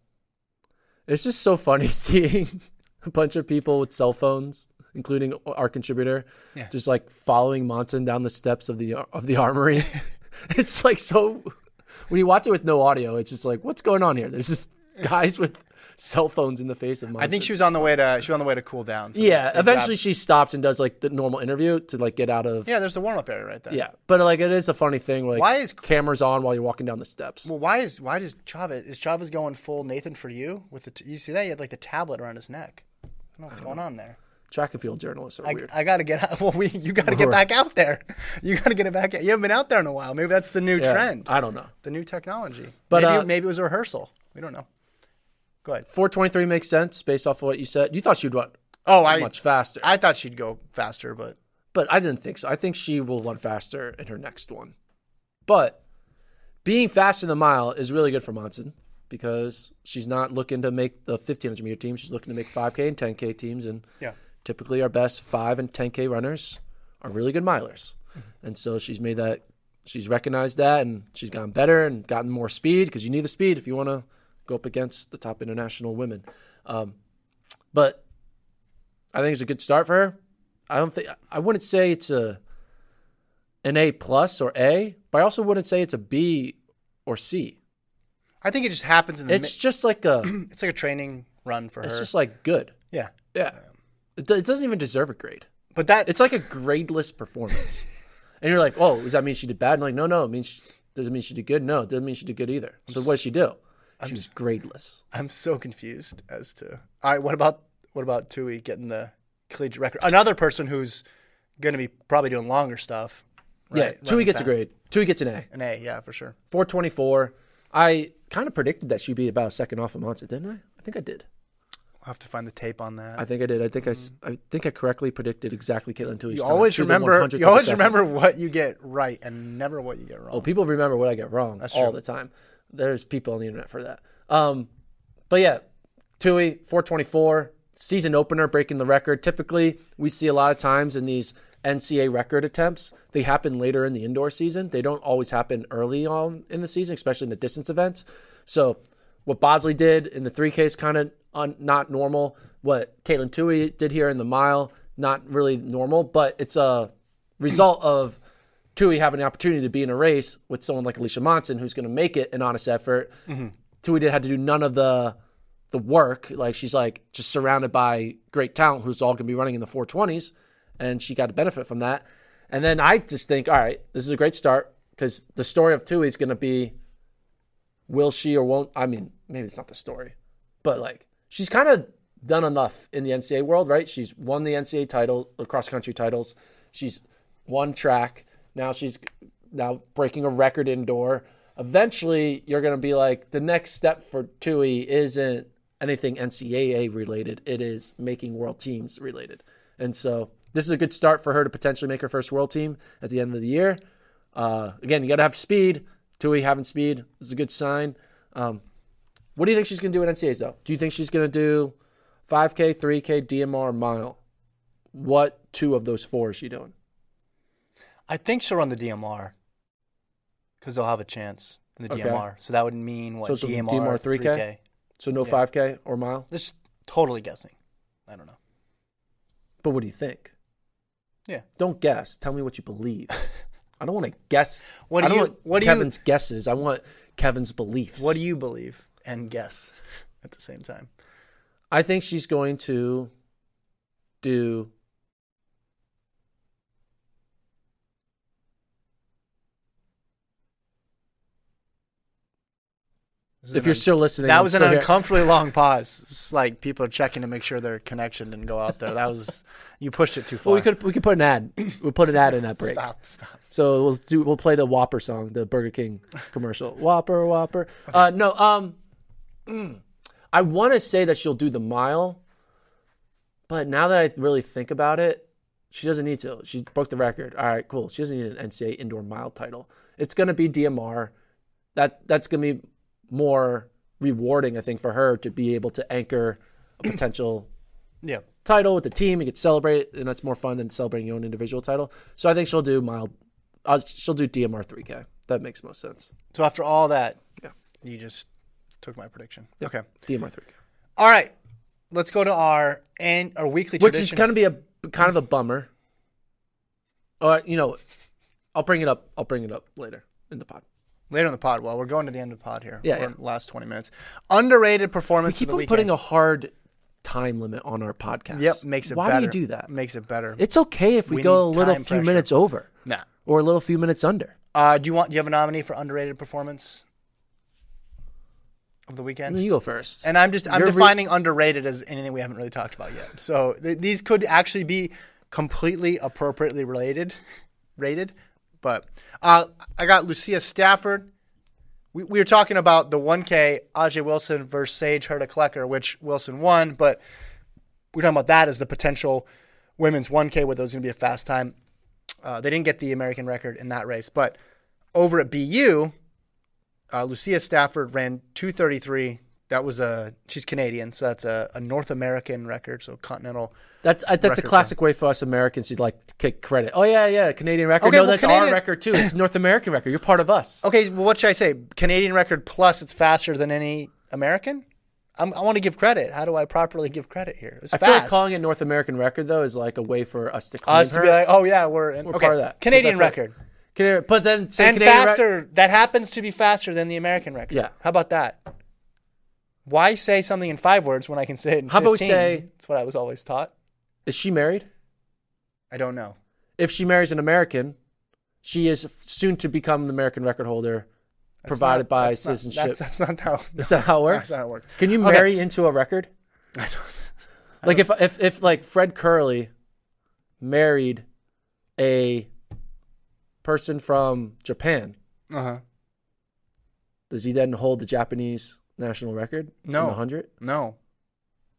It's just so funny seeing a bunch of people with cell phones, including our contributor, Yeah. just like following Monson down the steps of the of the armory. it's like so when you watch it with no audio, it's just like, what's going on here? There's just guys with cell phones in the face of Monson. I think she was on the way to she was on the way to cool down. so Yeah, eventually she stops and does like the normal interview to like get out of. yeah, there's a warm up area right there. Yeah, but like it is a funny thing. Where, like, Why is- cameras on while you're walking down the steps? Well, why is why does Chavez is Chavez going full Nathan for you with the t- you see that he had like the tablet around his neck. Know what's going on there. Track and field journalists are I, weird. I gotta get out. Well, we you gotta get back out there. You gotta get it back. out. You haven't been out there in a while. Maybe that's the new Yeah, trend. I don't know. the new technology. But, maybe uh, maybe it was a rehearsal. We don't know. Go ahead. 423 makes sense based off of what you said. You thought she'd run Oh, I much faster, I thought she'd go faster, but but I didn't think so. I think she will run faster in her next one. But being fast in the mile is really good for Monson because she's not looking to make the 1500 meter team. She's looking to make 5K and 10K teams. And yeah. typically our best 5 and 10K runners are really good milers. And so she's made that, she's recognized that and she's gotten better and gotten more speed because you need the speed if you want to go up against the top international women. Um, but I think it's a good start for her. I don't think, I wouldn't say it's a, an A plus or A, but I also wouldn't say it's a B or C. I think it just happens in the. It's mi- just like a, it's like a training run for her. it's her. just like good. yeah, Yeah. It, do- it doesn't even deserve a grade. but that It's like a gradeless performance. and you're like, oh, does that mean she did bad? And like, no, no, it means she, doesn't mean she did good? No, it doesn't mean she did good either. So what did she do? She was gradeless. I'm so confused as to. All right, what about what about Tuohy getting the collegiate record? Another person who's going to be probably doing longer stuff. yeah? Tuohy Running gets a fast. grade. Tuohy gets an A. An A, yeah, for sure. 424. I kind of predicted that she'd be about a second off of Monson, didn't I? I think I did. I'll have to find the tape on that. I think I did. I think I, s- I think I correctly predicted exactly Katelyn Tuohy's you always remember. You always remember what you get right and never what you get wrong. Oh, people remember what I get wrong That's all true. the time. There's people on the internet for that. Um, but yeah, Tuohy 424 season opener breaking the record. Typically, we see a lot of times in these NCAA record attempts, they happen later in the indoor season. They don't always happen early on in the season, especially in the distance events. So what Bosley did in the 3K is kind of un- not normal. What Katelyn Tuohy did here in the mile, not really normal, but it's a result of Tuohy having the opportunity to be in a race with someone like Alicia Monson, who's going to make it an honest effort. Mm-hmm. Tuohy did had to do none of the the work. Like she's like just surrounded by great talent who's all going to be running in the 420s, and she got to benefit from that. And then I just think, all right, this is a great start because the story of Tuohy is going to be, will she or won't? I mean, maybe it's not the story, but like she's kind of done enough in the NCAA world, right? She's won the NCAA title, cross country titles. She's won track. Now she's now breaking a record indoor. Eventually, you're going to be like, the next step for Tuohy isn't anything NCAA related. It is making world teams related. And so this is a good start for her to potentially make her first world team at the end of the year. Uh, again, you got to have speed. Tuohy having speed is a good sign. Um, what do you think she's going to do at NCAAs, though? Do you think she's going to do 5K, 3K, DMR, mile? What two of those four is she doing? I think she'll run the DMR because they'll have a chance in the Okay. DMR. So that would mean what So DMR, DMR 3K? 3K. So no Yeah. 5K or mile? Just totally guessing. I don't know. But what do you think? Yeah. Don't guess. Tell me what you believe. I don't want to guess. What I do don't you- want what do you- Kevin's guesses. I want Kevin's beliefs. What do you believe and guess at the same time? I think she's going to do If you're un- still listening. that was an uncomfortably long pause. It's like people are checking to make sure their connection didn't go out there. That was you pushed it too far. Well, we could we could put an ad. We'll put an ad in that break. stop. Stop. So we'll do we'll play the Whopper song, the Burger King commercial. Whopper, Whopper. Uh, no, um, mm, I want to say that she'll do the mile, but now that I really think about it, she doesn't need to. She broke the record. All right, cool. She doesn't need an NCAA indoor mile title. It's gonna be DMR. That that's gonna be more rewarding, I think, for her to be able to anchor a potential Yeah. title with the team. You get celebrate, and that's more fun than celebrating your own individual title. So I think she'll do mild. Uh, she'll do DMR 3K. That makes most sense. So after all that, Yeah. you just took my prediction. Okay. DMR 3K, All right. Let's go to our and our weekly which is going to be a kind of a bummer. Or you know, I'll bring it up. I'll bring it up later in the pod. Later in the pod. Well, we're going to the end of the pod here. Yeah, yeah. last 20 minutes. Underrated performance. We keep on putting a hard time limit on our podcast. Yep, makes it better. Why better. do you do that? Makes it better. It's okay if we, We go a little few pressure. minutes over nah. or a little few minutes under. Uh, do you want? Do you have a nominee for underrated performance of the weekend? you go first. And I'm just I'm You're re- defining underrated as anything we haven't really talked about yet. So th- these could actually be completely appropriately related, rated. But uh, I got Lucia Stafford. We, we were talking about the 1K Ajeé Wilson versus Sage Hurta-Klecker, which Wilson won, but we're talking about that as the potential women's 1K where there was going to be a fast time. Uh, they didn't get the American record in that race, but over at BU, uh, Lucia Stafford ran 233. That was a she's Canadian, so that's a, a North American record, so continental. That's that's a classic way for us Americans to like take credit. Oh yeah, yeah, Canadian record. Okay, no, well, that's Canadian- our record too. It's North American record. You're part of us. Okay, well, what should I say? Canadian record plus it's faster than any American. I'm, I want to give credit. How do I properly give credit here? It's I fast. feel like calling it North American record though is like a way for us to us to her. be like, oh yeah, we're, in, We're okay, part of that. Canadian record Canadian- but then say and Canadian rec- faster. that happens to be faster than the American record. Yeah. How about that? Why say something in five words when I can say it in How about we say- That's what I was always taught. is she married? I don't know. If she marries an American, she is soon to become the American record holder, That's provided not- by that's not- citizenship. that's, that's not how. is that how it works? That's not how it works. Can you Okay. marry into a record? I don't- like if if if like Fred Kerley married a person from Japan, Uh huh. does he then hold the Japanese national record? No. hundred. No.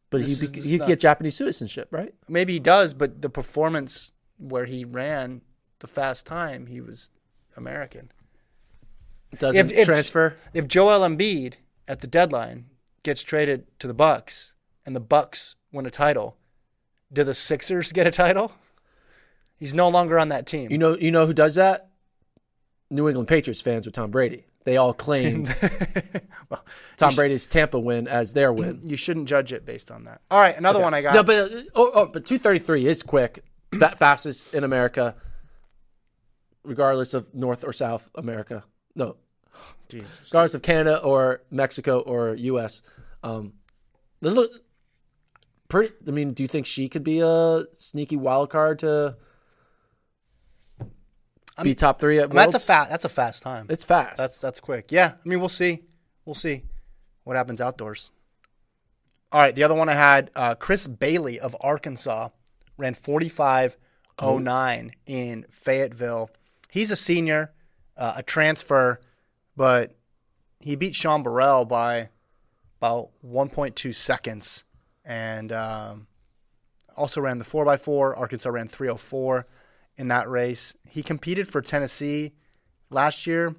But This he is- he could get Japanese citizenship, right? Maybe he does, but the performance where he ran the fast time, he was American. Doesn't If- if- transfer. If Joel Embiid at the deadline gets traded to the Bucks and the Bucks win a title, do the Sixers get a title? He's no longer on that team. You know, you know who does that? New England Patriots fans with Tom Brady. They all claim well, Tom Brady's Tampa win as their win. you shouldn't judge it based on that. All right, another one I got. No, but uh, oh, oh, but two thirty three is quick. That fastest in America, regardless of North or South America. No, Jesus. regardless of Canada or Mexico or U.S. Um, look pretty. I mean, do you think she could be a sneaky wild card to be top three at I mean, that's a fast. That's a fast time. It's fast. That's that's quick. Yeah, I mean, we'll see. We'll see what happens outdoors. All right, the other one I had, uh, Chris Bailey of Arkansas ran 45.09 in Fayetteville. He's a senior, uh, a transfer, but he beat Sean Burrell by about 1.2 seconds, and um, also ran the 4x4. Arkansas ran 304 in that race. He competed for Tennessee last year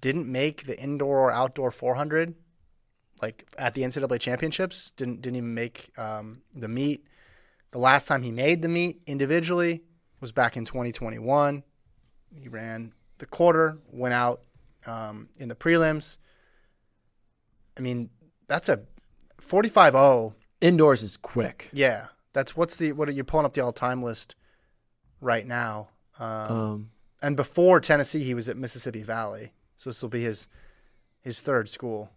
didn't make the indoor or outdoor 400 like at the NCAA championships didn't didn't even make um, the meet. The last time he made the meet individually was back in 2021 he ran the quarter went out um, in the prelims. I mean that's a 45-0 Indoors is quick. yeah that's what's the what are you pulling up the all-time list right now um, Um, and before Tennessee, he was at Mississippi Valley. So this will be his his third school.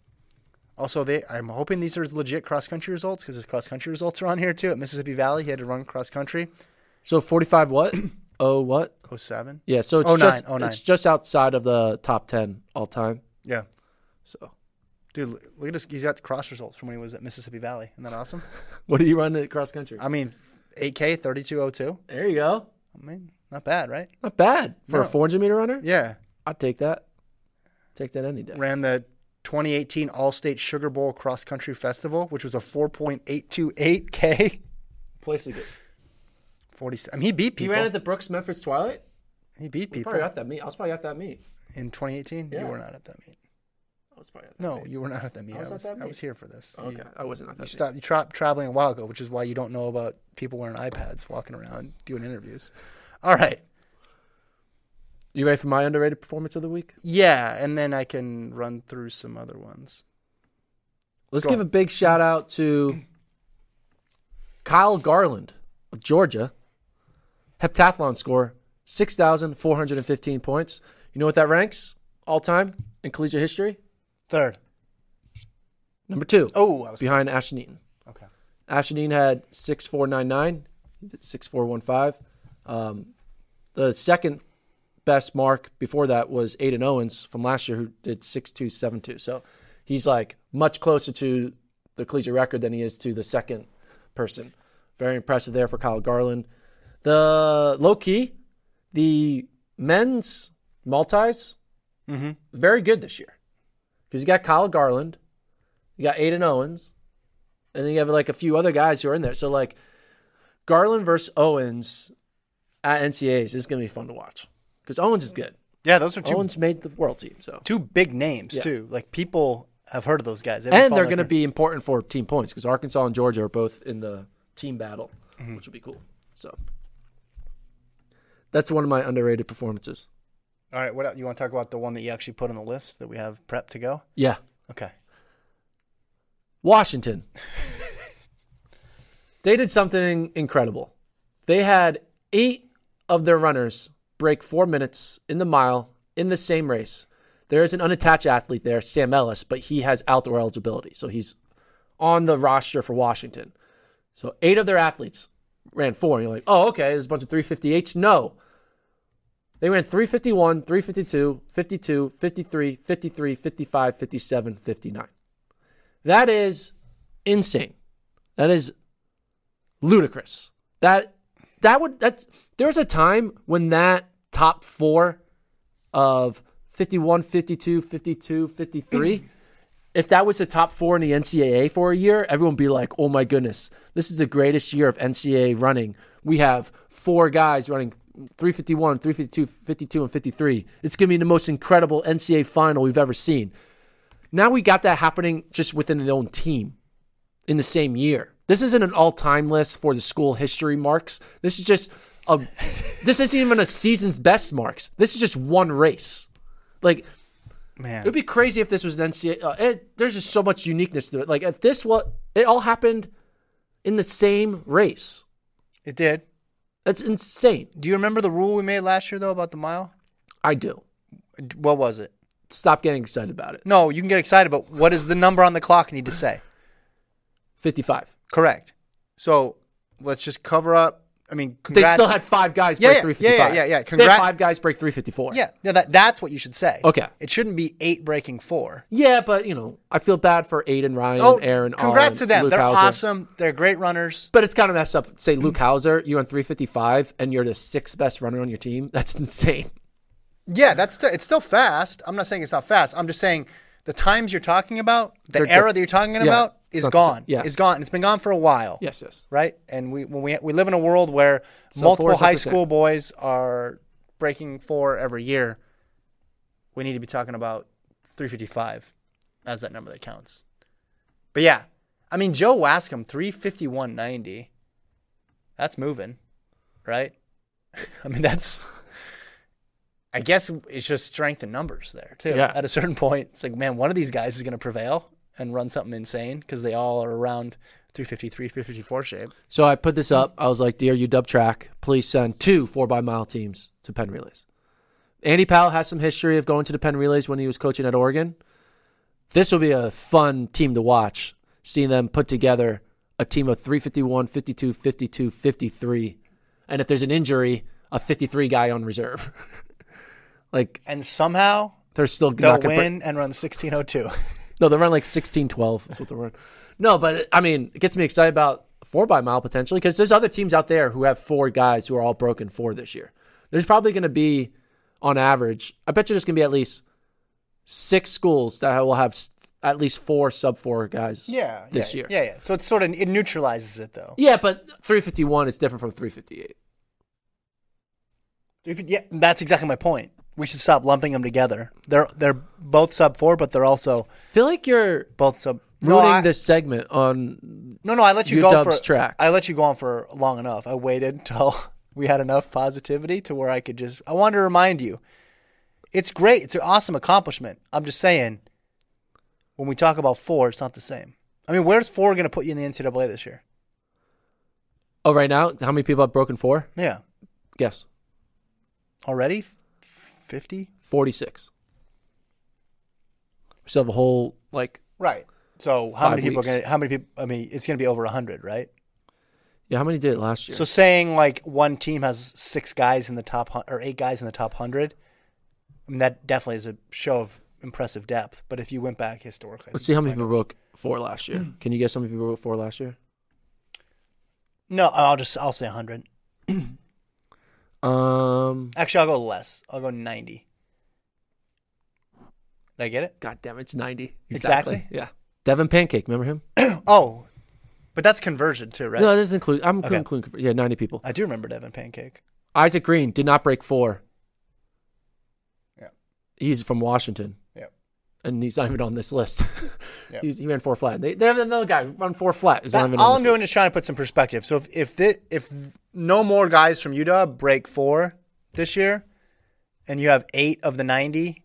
Also, they I'm hoping these are legit cross country results because his cross country results are on here too. At Mississippi Valley, he had to run cross country. so forty five what? oh what? 07. Yeah, so it's 09, just 09. it's just outside of the top ten all time. Yeah, So dude, look at this. He's got the cross results from when he was at Mississippi Valley. Isn't that awesome? what do you run at cross country? I mean, 8K 3202. There you go. I mean, not bad, right? Not bad for a No. 400 meter runner. Yeah. I'd take that. Take that any day. Ran the 2018 All-State Sugar Bowl Cross Country Festival, which was a 4.828K. Place to go. 40. I mean, he beat people. He people. ran at the Brooks Memphis Twilight. he beat people probably got that meet. I was probably at that meet. in 2018. Yeah. You were not at that meet. I was probably at that No, meet. you were not at that meet. I I was was, at that I meet. was here for this. Okay, You, I wasn't at you that. meet. stopped. You tra- traveling a while ago, which is why you don't know about people wearing iPads walking around doing interviews. All right. You ready for my underrated performance of the week? Yeah, and then I can run through some other ones. Let's Go give on. a big shout out to Kyle Garland of Georgia. Heptathlon score 6,415 points. You know what that ranks? all time in collegiate history. Third. Number two, Oh, I was behind Ashton Eaton. Okay. Ashton Eaton had six four nine nine. He did six four one five. Um, the second best mark before that was Ayden Owens from last year, who did six two seven two. So he's like much closer to the collegiate record than he is to the second person. Very impressive there for Kyle Garland. The low key, the men's multis, very good this year because you got Kyle Garland, you got Ayden Owens, and then you have like a few other guys who are in there. So like Garland versus Owens at NCAAs is going to be fun to watch because Owens is good. Yeah, those are two Owens made the world team, so two big names Yeah. too. Like people have heard of those guys. They've and they're going to be important for team points because Arkansas and Georgia are both in the team battle, Mm-hmm. which will be cool. So that's one of my underrated performances. All right, what else? you want to talk about the one that you actually put on the list that we have prep to go? Yeah, Okay. Washington. they did something incredible. They had eight of their runners break four minutes in the mile in the same race. There is an unattached athlete there, Sam Ellis, but he has outdoor eligibility. So he's on the roster for Washington. So eight of their athletes ran four. And you're like, oh, okay, there's a bunch of 358s. No. They ran 351, 352, 52, 53, 53, 55, 57, 59. That is insane. That is ludicrous. That that would that's there was a time when that top 4 of 51, 52, 52, 53 if that was the top 4 in the NCAA for a year, everyone would be like, "Oh my goodness, this is the greatest year of NCAA running. We have four guys running 351, 352, 52 and 53. It's going to be the most incredible NCAA final we've ever seen." Now we got that happening just within their own team in the same year. This isn't an all-time list for the school history marks. This is just a this isn't even a season's best marks. This is just one race. Like Man. it would be crazy if this was an NCAA. Uh, it, there's just so much uniqueness to it. Like if this what it all happened in the same race. It did. That's insane. Do you remember the rule we made last year though about the mile? I do. What was it? Stop getting excited about it. No, you can get excited, but what does the number on the clock need to say? 55. Correct. So let's just cover up. I mean, They still had five guys Yeah, break yeah, yeah, 355. yeah, yeah, yeah. They had Congrats- five guys break 354. Yeah, yeah that, that's what you should say. Okay. It shouldn't be eight breaking four. Yeah, but you know, I feel bad for Aiden Ryan, Oh, Aaron. congrats to them. Luke They're Houser. awesome. They're great runners. But it's kind of messed up. Say Luke Houser, you on 355, and you're the sixth best runner on your team. That's insane. Yeah, that's it's still fast. I'm not saying it's not fast. I'm just saying the times you're talking about, the They're era diff- that you're talking Yeah, about, is the gone. Yeah. It's gone. It's been gone for a while. Yes, yes. Right. And we when we we live in a world where So multiple is high school boys are breaking four every year. We need to be talking about 355 as that number that counts. But yeah, I mean Joe Waskom 351.90. That's moving, right? I mean that's. I guess it's just strength in numbers there too. Yeah. At a certain point, it's like, man, one of these guys is going to prevail and run something insane because they all are around 353, 354 shape. So I put this up. I was like, Dear UW Track, please send two four by mile teams to Penn Relays. Andy Powell has some history of going to the Penn Relays when he was coaching at Oregon. This will be a fun team to watch, seeing them put together a team of 351, 52, 52, 53. And if there's an injury, a 53 guy on reserve. like, And somehow they're still they'll not going to win and run 1602. No, they run like 16 12. That's what they run. No, but I mean, it gets me excited about four by mile potentially because there's other teams out there who have four guys who are all broken four this year. There's probably going to be, on average, I bet you there's going to be at least six schools that will have at least four sub four guys yeah. this yeah, year. Yeah, yeah. So it's sort of, it neutralizes it though. Yeah, but 351 is different from 358. 350 Yeah, that's exactly my point. We should stop lumping them together. They're they're both sub four, but they're also I feel like you're both sub. ruining no, I, this segment on. no, no. I let you go for track. I let you go on for long enough. I waited until we had enough positivity to where I could just. I wanted to remind you, it's great. It's an awesome accomplishment. I'm just saying, when we talk about four, it's not the same. I mean, where's four going to put you in the NCAA this year? Oh, right now, how many people have broken four? Yeah, Guess. already fifty. 46. We still have a whole like Right. So how Five many people weeks. are going to, how many people, I mean, it's going to be over 100, right? yeah. How many did it last year? So saying like one team has six guys in the top, hun- or eight guys in the top 100, I mean, that definitely is a show of impressive depth. But if you went back historically, Let's see how many people broke four last year. Can you guess how many people broke four last year? No, I'll just, I'll say 100. Um, Actually, I'll go less. I'll go 90. Did I get it? God damn, it's ninety Exactly? Yeah, Devin Pancake, remember him? Oh, but that's conversion too, right? No, this include. I'm Okay. including. Yeah, ninety people. I do remember Devin Pancake. Isaac Green did not break four. Yeah. He's from Washington. And he's not even on this list. Yep. He's, he ran four flat. They, they have another guy run four flat. He's That- all I'm doing list. is trying to put some perspective. So if if thi- if no more guys from Utah break four this year, and you have eight of the ninety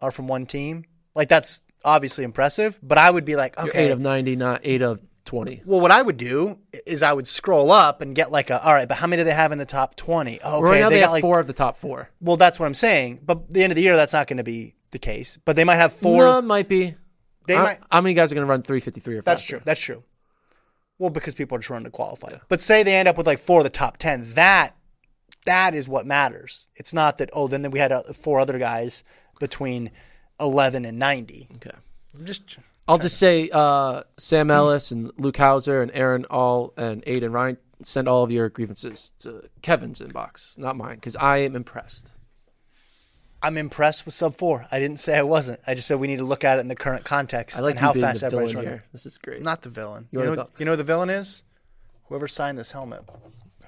are from one team, like that's obviously impressive. But I would be like, You're okay, eight of ninety, not eight of twenty. well, what I would do is I would scroll up and get like a, all right, but how many do they have in the top twenty? Oh, okay, right now they, they, got like four of the top four. well, that's what I'm saying. But the end of the year, that's not going to be the case. But they might have four. No, might be. they how, might. how many guys are going to run three fifty three or That's faster? true. That's true. Well, because people are just running to qualify. But say they end up with like four of the top ten. That that is what matters. It's not that oh, then we had uh, four other guys between eleven and ninety. Okay. Just I'll just say uh, Sam Ellis and Luke Houser and Aaron Ahl and Aiden Ryan send all of your grievances to Kevin's inbox, not mine, because I am impressed. I'm impressed with sub four. I didn't say I wasn't. I just said we need to look at it in the current context I like and how fast the everybody's running. here. This is great. Not the villain. You You, know, you know who the villain is? Whoever signed this helmet.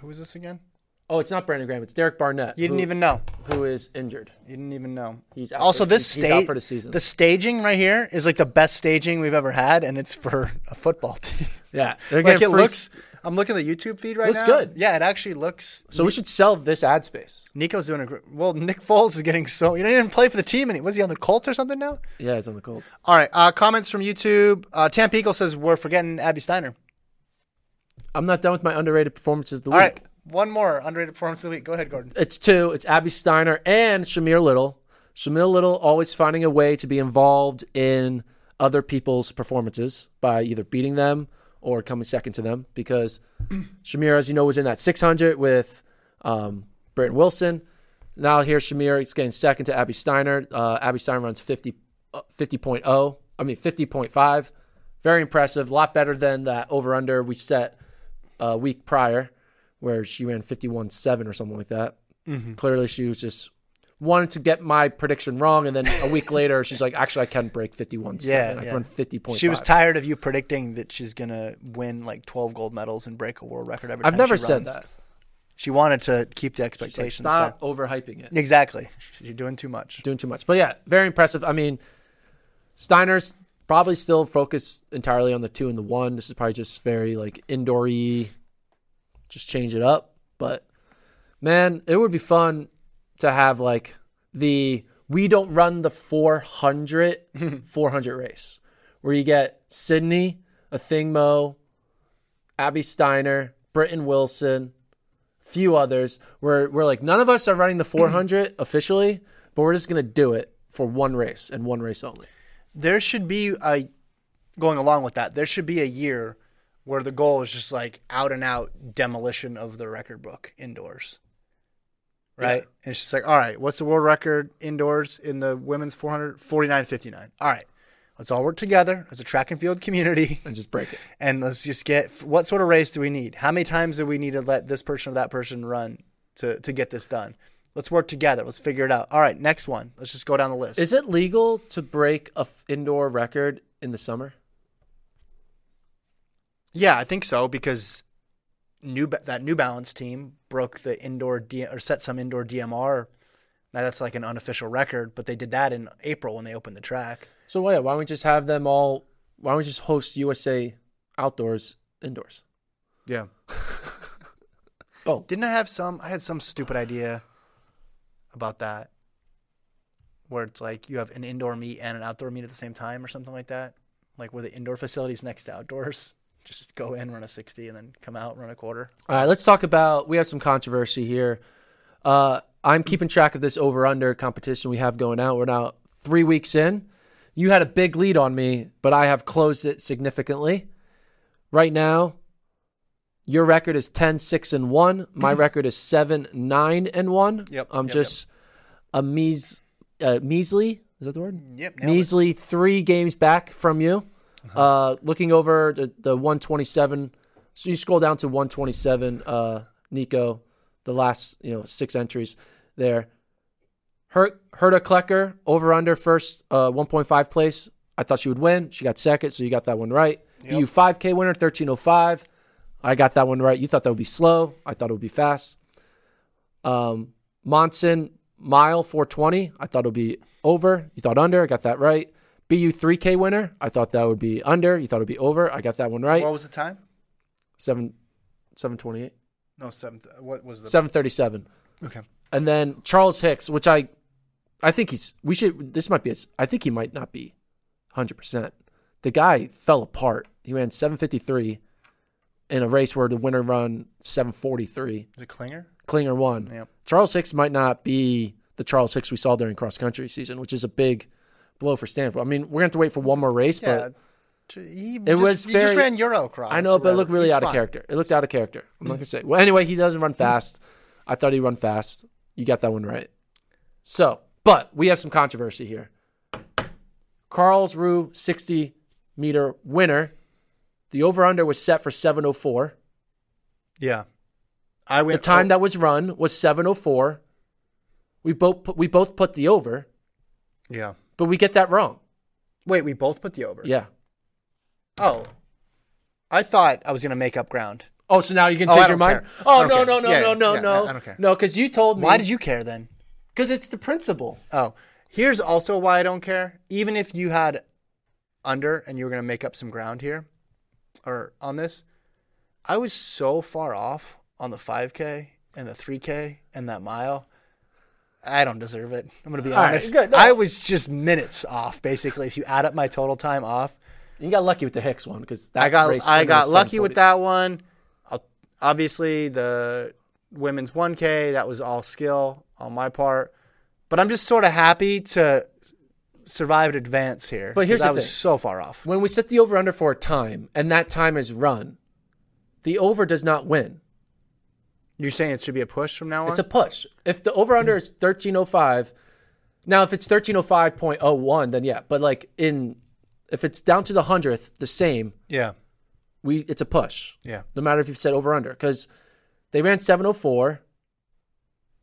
Who is this again? oh, it's not Brandon Graham. It's Derek Barnett. You didn't who- even know. who is injured. You didn't even know. He's out also for- this he's- he's out stage for the season. The staging right here is like the best staging we've ever had, and it's for a football team. Yeah, they're like getting it free- looks. I'm looking at the YouTube feed right Looks now. good. Yeah, it actually looks. So we should sell this ad space. Nico's doing a great. Well, Nick Foles is getting so. He didn't even play for the team, and was he on the Colts or something now? Yeah, it's on the Colts. All right. Uh, comments from YouTube. Uh, Eagle says we're forgetting Abby Steiner. I'm not done with my underrated performances of the All week. right. One more underrated performance of the week. Go ahead, Gordon. It's two. It's Abby Steiner and Shamier Little. Shamier Little always finding a way to be involved in other people's performances by either beating them or coming second to them because Shamier, as you know, was in that 600 with um, Britton Wilson. Now here, Shamier is getting second to Abby Steiner. Uh, Abby Steiner runs 50, uh, 50.0, I mean 50.5. Very impressive. A lot better than that over under we set a week prior where she ran 51.7 or something like that. Clearly, she was just wanted to get my prediction wrong. And then a week later, she's like, actually, I can break fifty-one. Yeah, I can run 50.5. She was tired of you predicting that she's gonna win like 12 gold medals and break a world record every I've time never she said runs. that. She wanted to keep the She's like, expectations Stop down. overhyping it. Exactly. You're doing too much. Doing too much. But yeah, very impressive. I mean, Steiner's probably still focused entirely on the two and the one. This is probably just very like indoor-y, just change it up. But man, it would be fun to have like the we don't run the 400 400 race where you get Sydney, Athing Mu, Abby Steiner, Britton Wilson, few others where we're like none of us are running the 400 officially, but we're just gonna do it for one race and one race only. There should be a going along with that. There should be a year where the goal is just like out and out demolition of the record book indoors. Right? And she's like, all right, what's the world record indoors in the women's 400? 49.59. All right. Let's all work together as a track and field community And just break it. and let's just get what sort of race do we need? How many times do we need to let this person or that person run to, to get this done? Let's work together. Let's figure it out. All right, next one. Let's just go down the list. Is it legal to break a f- indoor record in the summer? Yeah, I think so because new that New Balance team broke the indoor D- or set some indoor DMR. Now that's like an unofficial record, but they did that in April when they opened the track. So why why don't we just have them all? Why don't we just host USA outdoors indoors? Yeah. Oh, Didn't I have some? I had some stupid idea about that, where it's like you have an indoor meet and an outdoor meet at the same time, or something like that. Like where the indoor facilities next to outdoors. Just go in, run a sixty, and then come out, run a quarter. All right, let's talk about. We have some controversy here. Uh, I'm keeping track of this over under competition we have going out. We're now three weeks in. You had a big lead on me, but I have closed it significantly. Right now, your record is 10 6 and 1. My record is 7 9 and 1. Yep, I'm yep, just a meas uh, measly, is that the word? Yep. nailed it. measly 3 games back from you. Uh looking over the, the 127. So you scroll down to 127 uh Nico, the last, you know, 6 entries there. Hurt Hurta-Klecker over under first uh 1.5 place. I thought she would win. She got second, so you got that one right. You 5K winner 1305. I got that one right. You thought that would be slow. I thought it would be fast. Um, Monson mile 420. I thought it would be over. You thought under. I got that right. BU 3K winner. I thought that would be under. You thought it would be over. I got that one right. What was the time? Seven, 728. No, seven. What was the? 737. Okay. And then Charles Hicks, which I, I think he's. We should. This might be. I think he might not be, hundred percent. The guy fell apart. He ran seven fifty three, in a race where the winner run seven forty three. The it Klinger? Klinger won. Yeah. Charles Hicks might not be the Charles Hicks we saw during cross country season, which is a big blow for Stanford. I mean, we're gonna have to wait for one more race, Yeah. but He It just, was he just ran Eurocross. I know, but it looked really He's out of character. It looked out of character. I'm not gonna say. Well, anyway, he doesn't run fast. I thought he'd run fast. You got that one right. So, but we have some controversy here. Carl's Karlsruhe 60 meter winner. The over under was set for 704. Yeah. I went, The time oh, that was run was 704. We both put, we both put the over, Yeah. But we get that wrong. Wait, we both put the over. Yeah. Oh. I thought I was gonna make up ground. Oh, so now you can Oh, change your mind? care. Oh, no, care. no, no, Yeah, no, no, yeah, no. I don't care. No, because you told me. Why did you care then? Because it's the principle. Oh, here's also why I don't care. Even if you had under and you were going to make up some ground here or on this, I was so far off on the 5K and the 3K and that mile. I don't deserve it. I'm going to be All right, honest. good. No. I was just minutes off, basically. If you add up my total time off, You got lucky with the Hicks one because I got I got lucky with that one. Obviously, the women's 1K that was all skill on my part, but I'm just sort of happy to survive and advance here. But here's 'cause I the was thing. so far off. When we set the over under for a time and that time is run, the over does not win. You're saying it should be a push from now on? It's a push. If the over under is 1305, now if it's 1305.01, then yeah. But like in, if it's down to the hundredth, the same, yeah, we it's a push. yeah. No matter if you said over under, because they ran 704.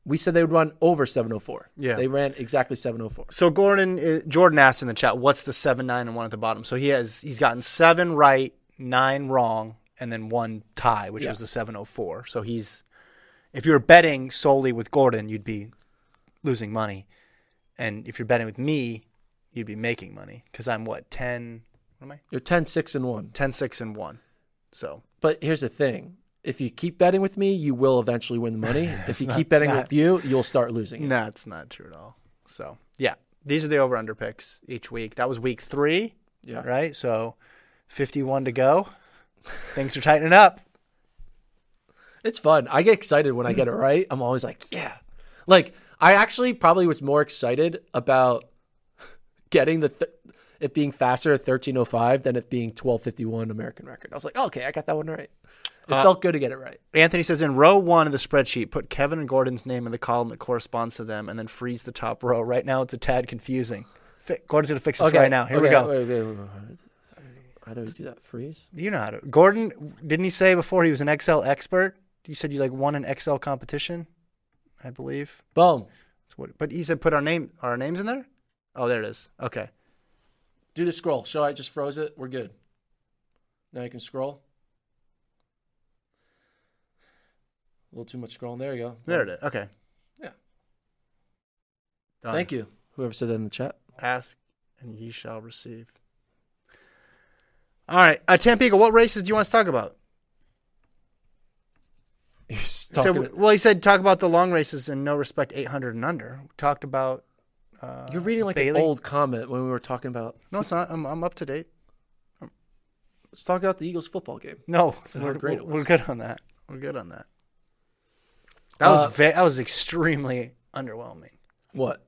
We said they would run over 704. Yeah. They ran exactly 704. So Gordon, uh, Jordan asked in the chat, "What's the seven, nine, and one at the bottom?" So he has he's gotten seven right, nine wrong, and then one tie, which Yeah. was the seven oh four. So he's if you're betting solely with Gordon, you'd be losing money, and if you're betting with me, you'd be making money because I'm what ten? What am I? You're 10, 6, and 1. 10, 6, and one. So But here's the thing. If you keep betting with me, you will eventually win the money. If you keep betting not- with you, you'll start losing it. no, it's not true at all. So yeah, these are the over under picks each week. That was week three. Yeah. right? So 51 to go. Things are tightening up. It's fun. I get excited when I get it right. I'm always like, yeah. Like I actually probably was more excited about getting the th- it being faster at 1305 than it being 1251 American record. I was like, okay, I got that one right. It uh, felt good to get it right. Anthony says in row one of the spreadsheet, put Kevin and Gordon's name in the column that corresponds to them, and then freeze the top row. Right now, it's a tad confusing. Fi- Gordon's gonna fix this Okay, right now. Here we go. wait, wait, wait. How do we do that? Freeze? You know how to. Gordon, didn't he say before he was an Excel expert? You said you like won an Excel competition, I believe. Boom. That's what. But he said put our name, our names in there. Oh, there it is. Okay. Do the scroll. Show I just froze it. We're good. Now you can scroll. A little too much scrolling. There you go. There it is. Okay. Yeah. Done. Thank you. Whoever said that in the chat. Ask and ye shall receive. All right, uh, Tampico, what races do you want to talk about? So, talking- well, he said talk about the long races and no respect 800 and under. We talked about. Uh, You're reading like Bailey. an old comment when we were talking about. No, it's not. I'm, I'm up to date. Let's talk about the Eagles football game. No, we're, it we're good on that. We're good on that. That Uh, was ve- that was extremely underwhelming. What?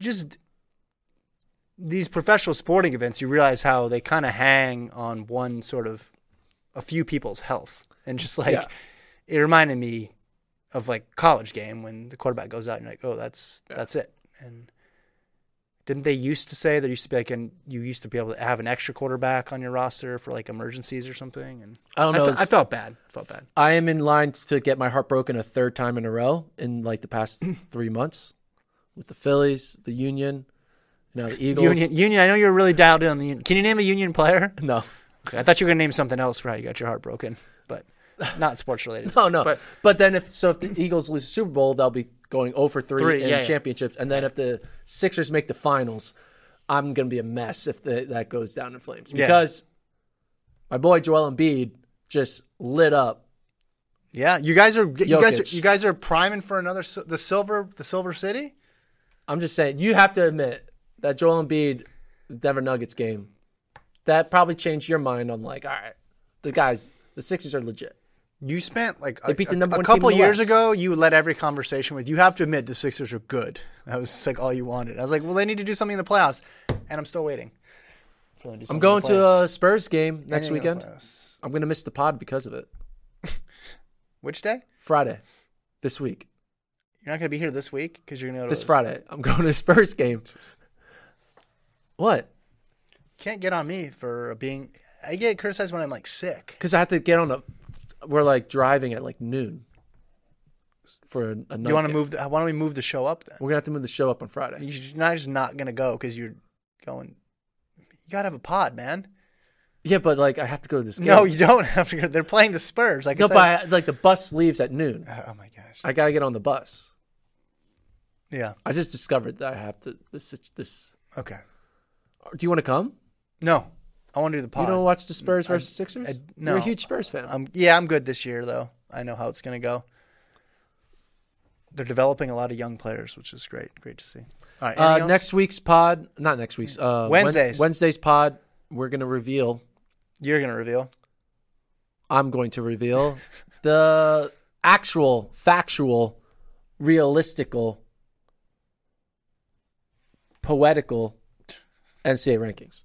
Just these professional sporting events, you realize how they kind of hang on one sort of a few people's health, and just like Yeah. It reminded me of like college game when the quarterback goes out and you're like, oh, that's that's it. And didn't they used to say there used to be like an you used to be able to have an extra quarterback on your roster for like emergencies or something? And I don't know. fe- I felt bad. I felt bad. I am in line to get my heart broken a third time in a row in like the past three months with the Phillies, the Union, you know, the Eagles. Union, Union. I know you're really dialed in on the Union. Can you name a Union player? No, Okay, I thought you were gonna name something else for how you got your heart broken, but not sports related. no, no. But But, then if so, if the Eagles lose the Super Bowl, they'll be going oh over three, Three, in yeah, yeah. championships. And then if the Sixers make the finals, I'm gonna be a mess if the, that goes down in flames Yeah. because my boy Joel Embiid just lit up. yeah, you guys are you guys Jokic. are, you guys are priming for another sil- the silver the Silver City. I'm just saying, you have to admit that Joel Embiid, Denver Nuggets game, that probably changed your mind on like, all right, the guys, the Sixers are legit. You spent like a, a- a couple years West. ago. You led every conversation with. You have to admit the Sixers are good. That was like all you wanted. I was like, well, they need to do something in the playoffs, and I'm still waiting. for them to do I'm going to uh, a. Spurs game next Anything in the weekend. I'm going to miss the pod because of it. Which day? Friday, this week, You're not gonna be here this week because you're gonna go to this Friday, I'm going to a Spurs game. What? Can't get on me for being. I get criticized when I'm like sick. Because I have to get on a. We're like driving at like noon. For a, a night You want to move? The, why don't we move the show up then? We're gonna have to move the show up on Friday. You're not just not gonna go because you're going. You gotta have a pod, man. Yeah, but like I have to go to this game. No, you don't have to go. They're playing the Spurs. Like no, but I, like the bus leaves at noon. Oh, oh my gosh. I gotta get on the bus. Yeah. I just discovered that I have to this this. Okay. Do you want to come? No, I want to do the pod. You don't watch the Spurs versus Sixers? I- You're a huge Spurs fan. Um, yeah, I'm good this year though. I know how it's gonna go. They're developing a lot of young players, which is great. Great to see. All right. uh, next week's pod, not next week's. Uh, Wednesdays. Wednesday's pod. We're gonna reveal. you're gonna reveal. I'm going to reveal the actual, factual, realistical, poetical NCAA rankings.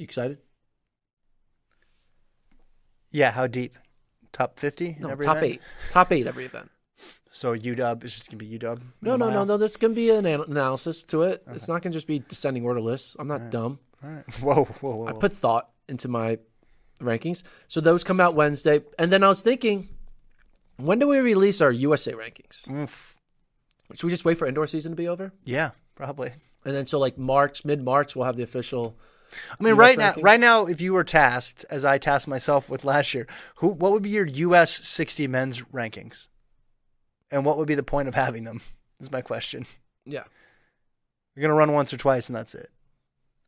You excited? Yeah. How deep? Top fifty? in No, every top event? eight. Top eight every event. So UW is just gonna be UW. No, no, no, no. There's going to be an an- analysis to it. It's not going to just be descending order lists. I'm not dumb. All right. Whoa, whoa, whoa. I put thought into my rankings. So those come out Wednesday. And then I was thinking, when do we release our USA rankings? Oof. Should we just wait for indoor season to be over? Yeah, probably. And then so like March, mid March, we'll have the official. I mean, US right now, right now, if you were tasked, as I tasked myself with last year, who, what would be your U.S. 60 men's rankings, and what would be the point of having them? Is my question. Yeah. You're gonna run once or twice, and that's it.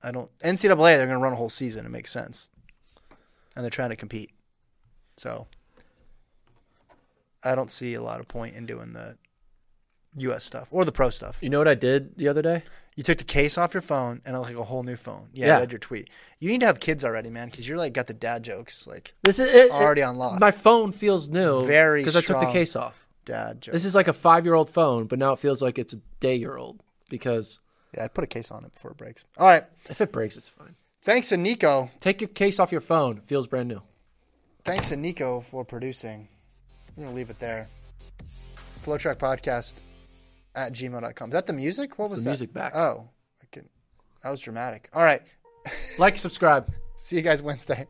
I don't NCAA. They're gonna run a whole season. It makes sense, and they're trying to compete. So, I don't see a lot of point in doing the U.S. stuff or the pro stuff. You know what I did the other day? You took the case off your phone and like a whole new phone. Yeah, Yeah. I read your tweet. You need to have kids already, man, because you're like got the dad jokes, like This is it, Already it- on lock. My phone feels new. Very because I took the case off. dad jokes. This is like a five year old phone, but now it feels like it's a day year old because yeah, I'd put a case on it before it breaks. All right, if it breaks, it's fine. thanks to Nico. Take your case off your phone. It feels brand new. Thanks to Nico for producing. I'm gonna leave it there. FloTrack Podcast at gmail.com. Is that the music? What It's was the that? music back. Oh, I can, that was dramatic. All right, Like, subscribe. see you guys Wednesday.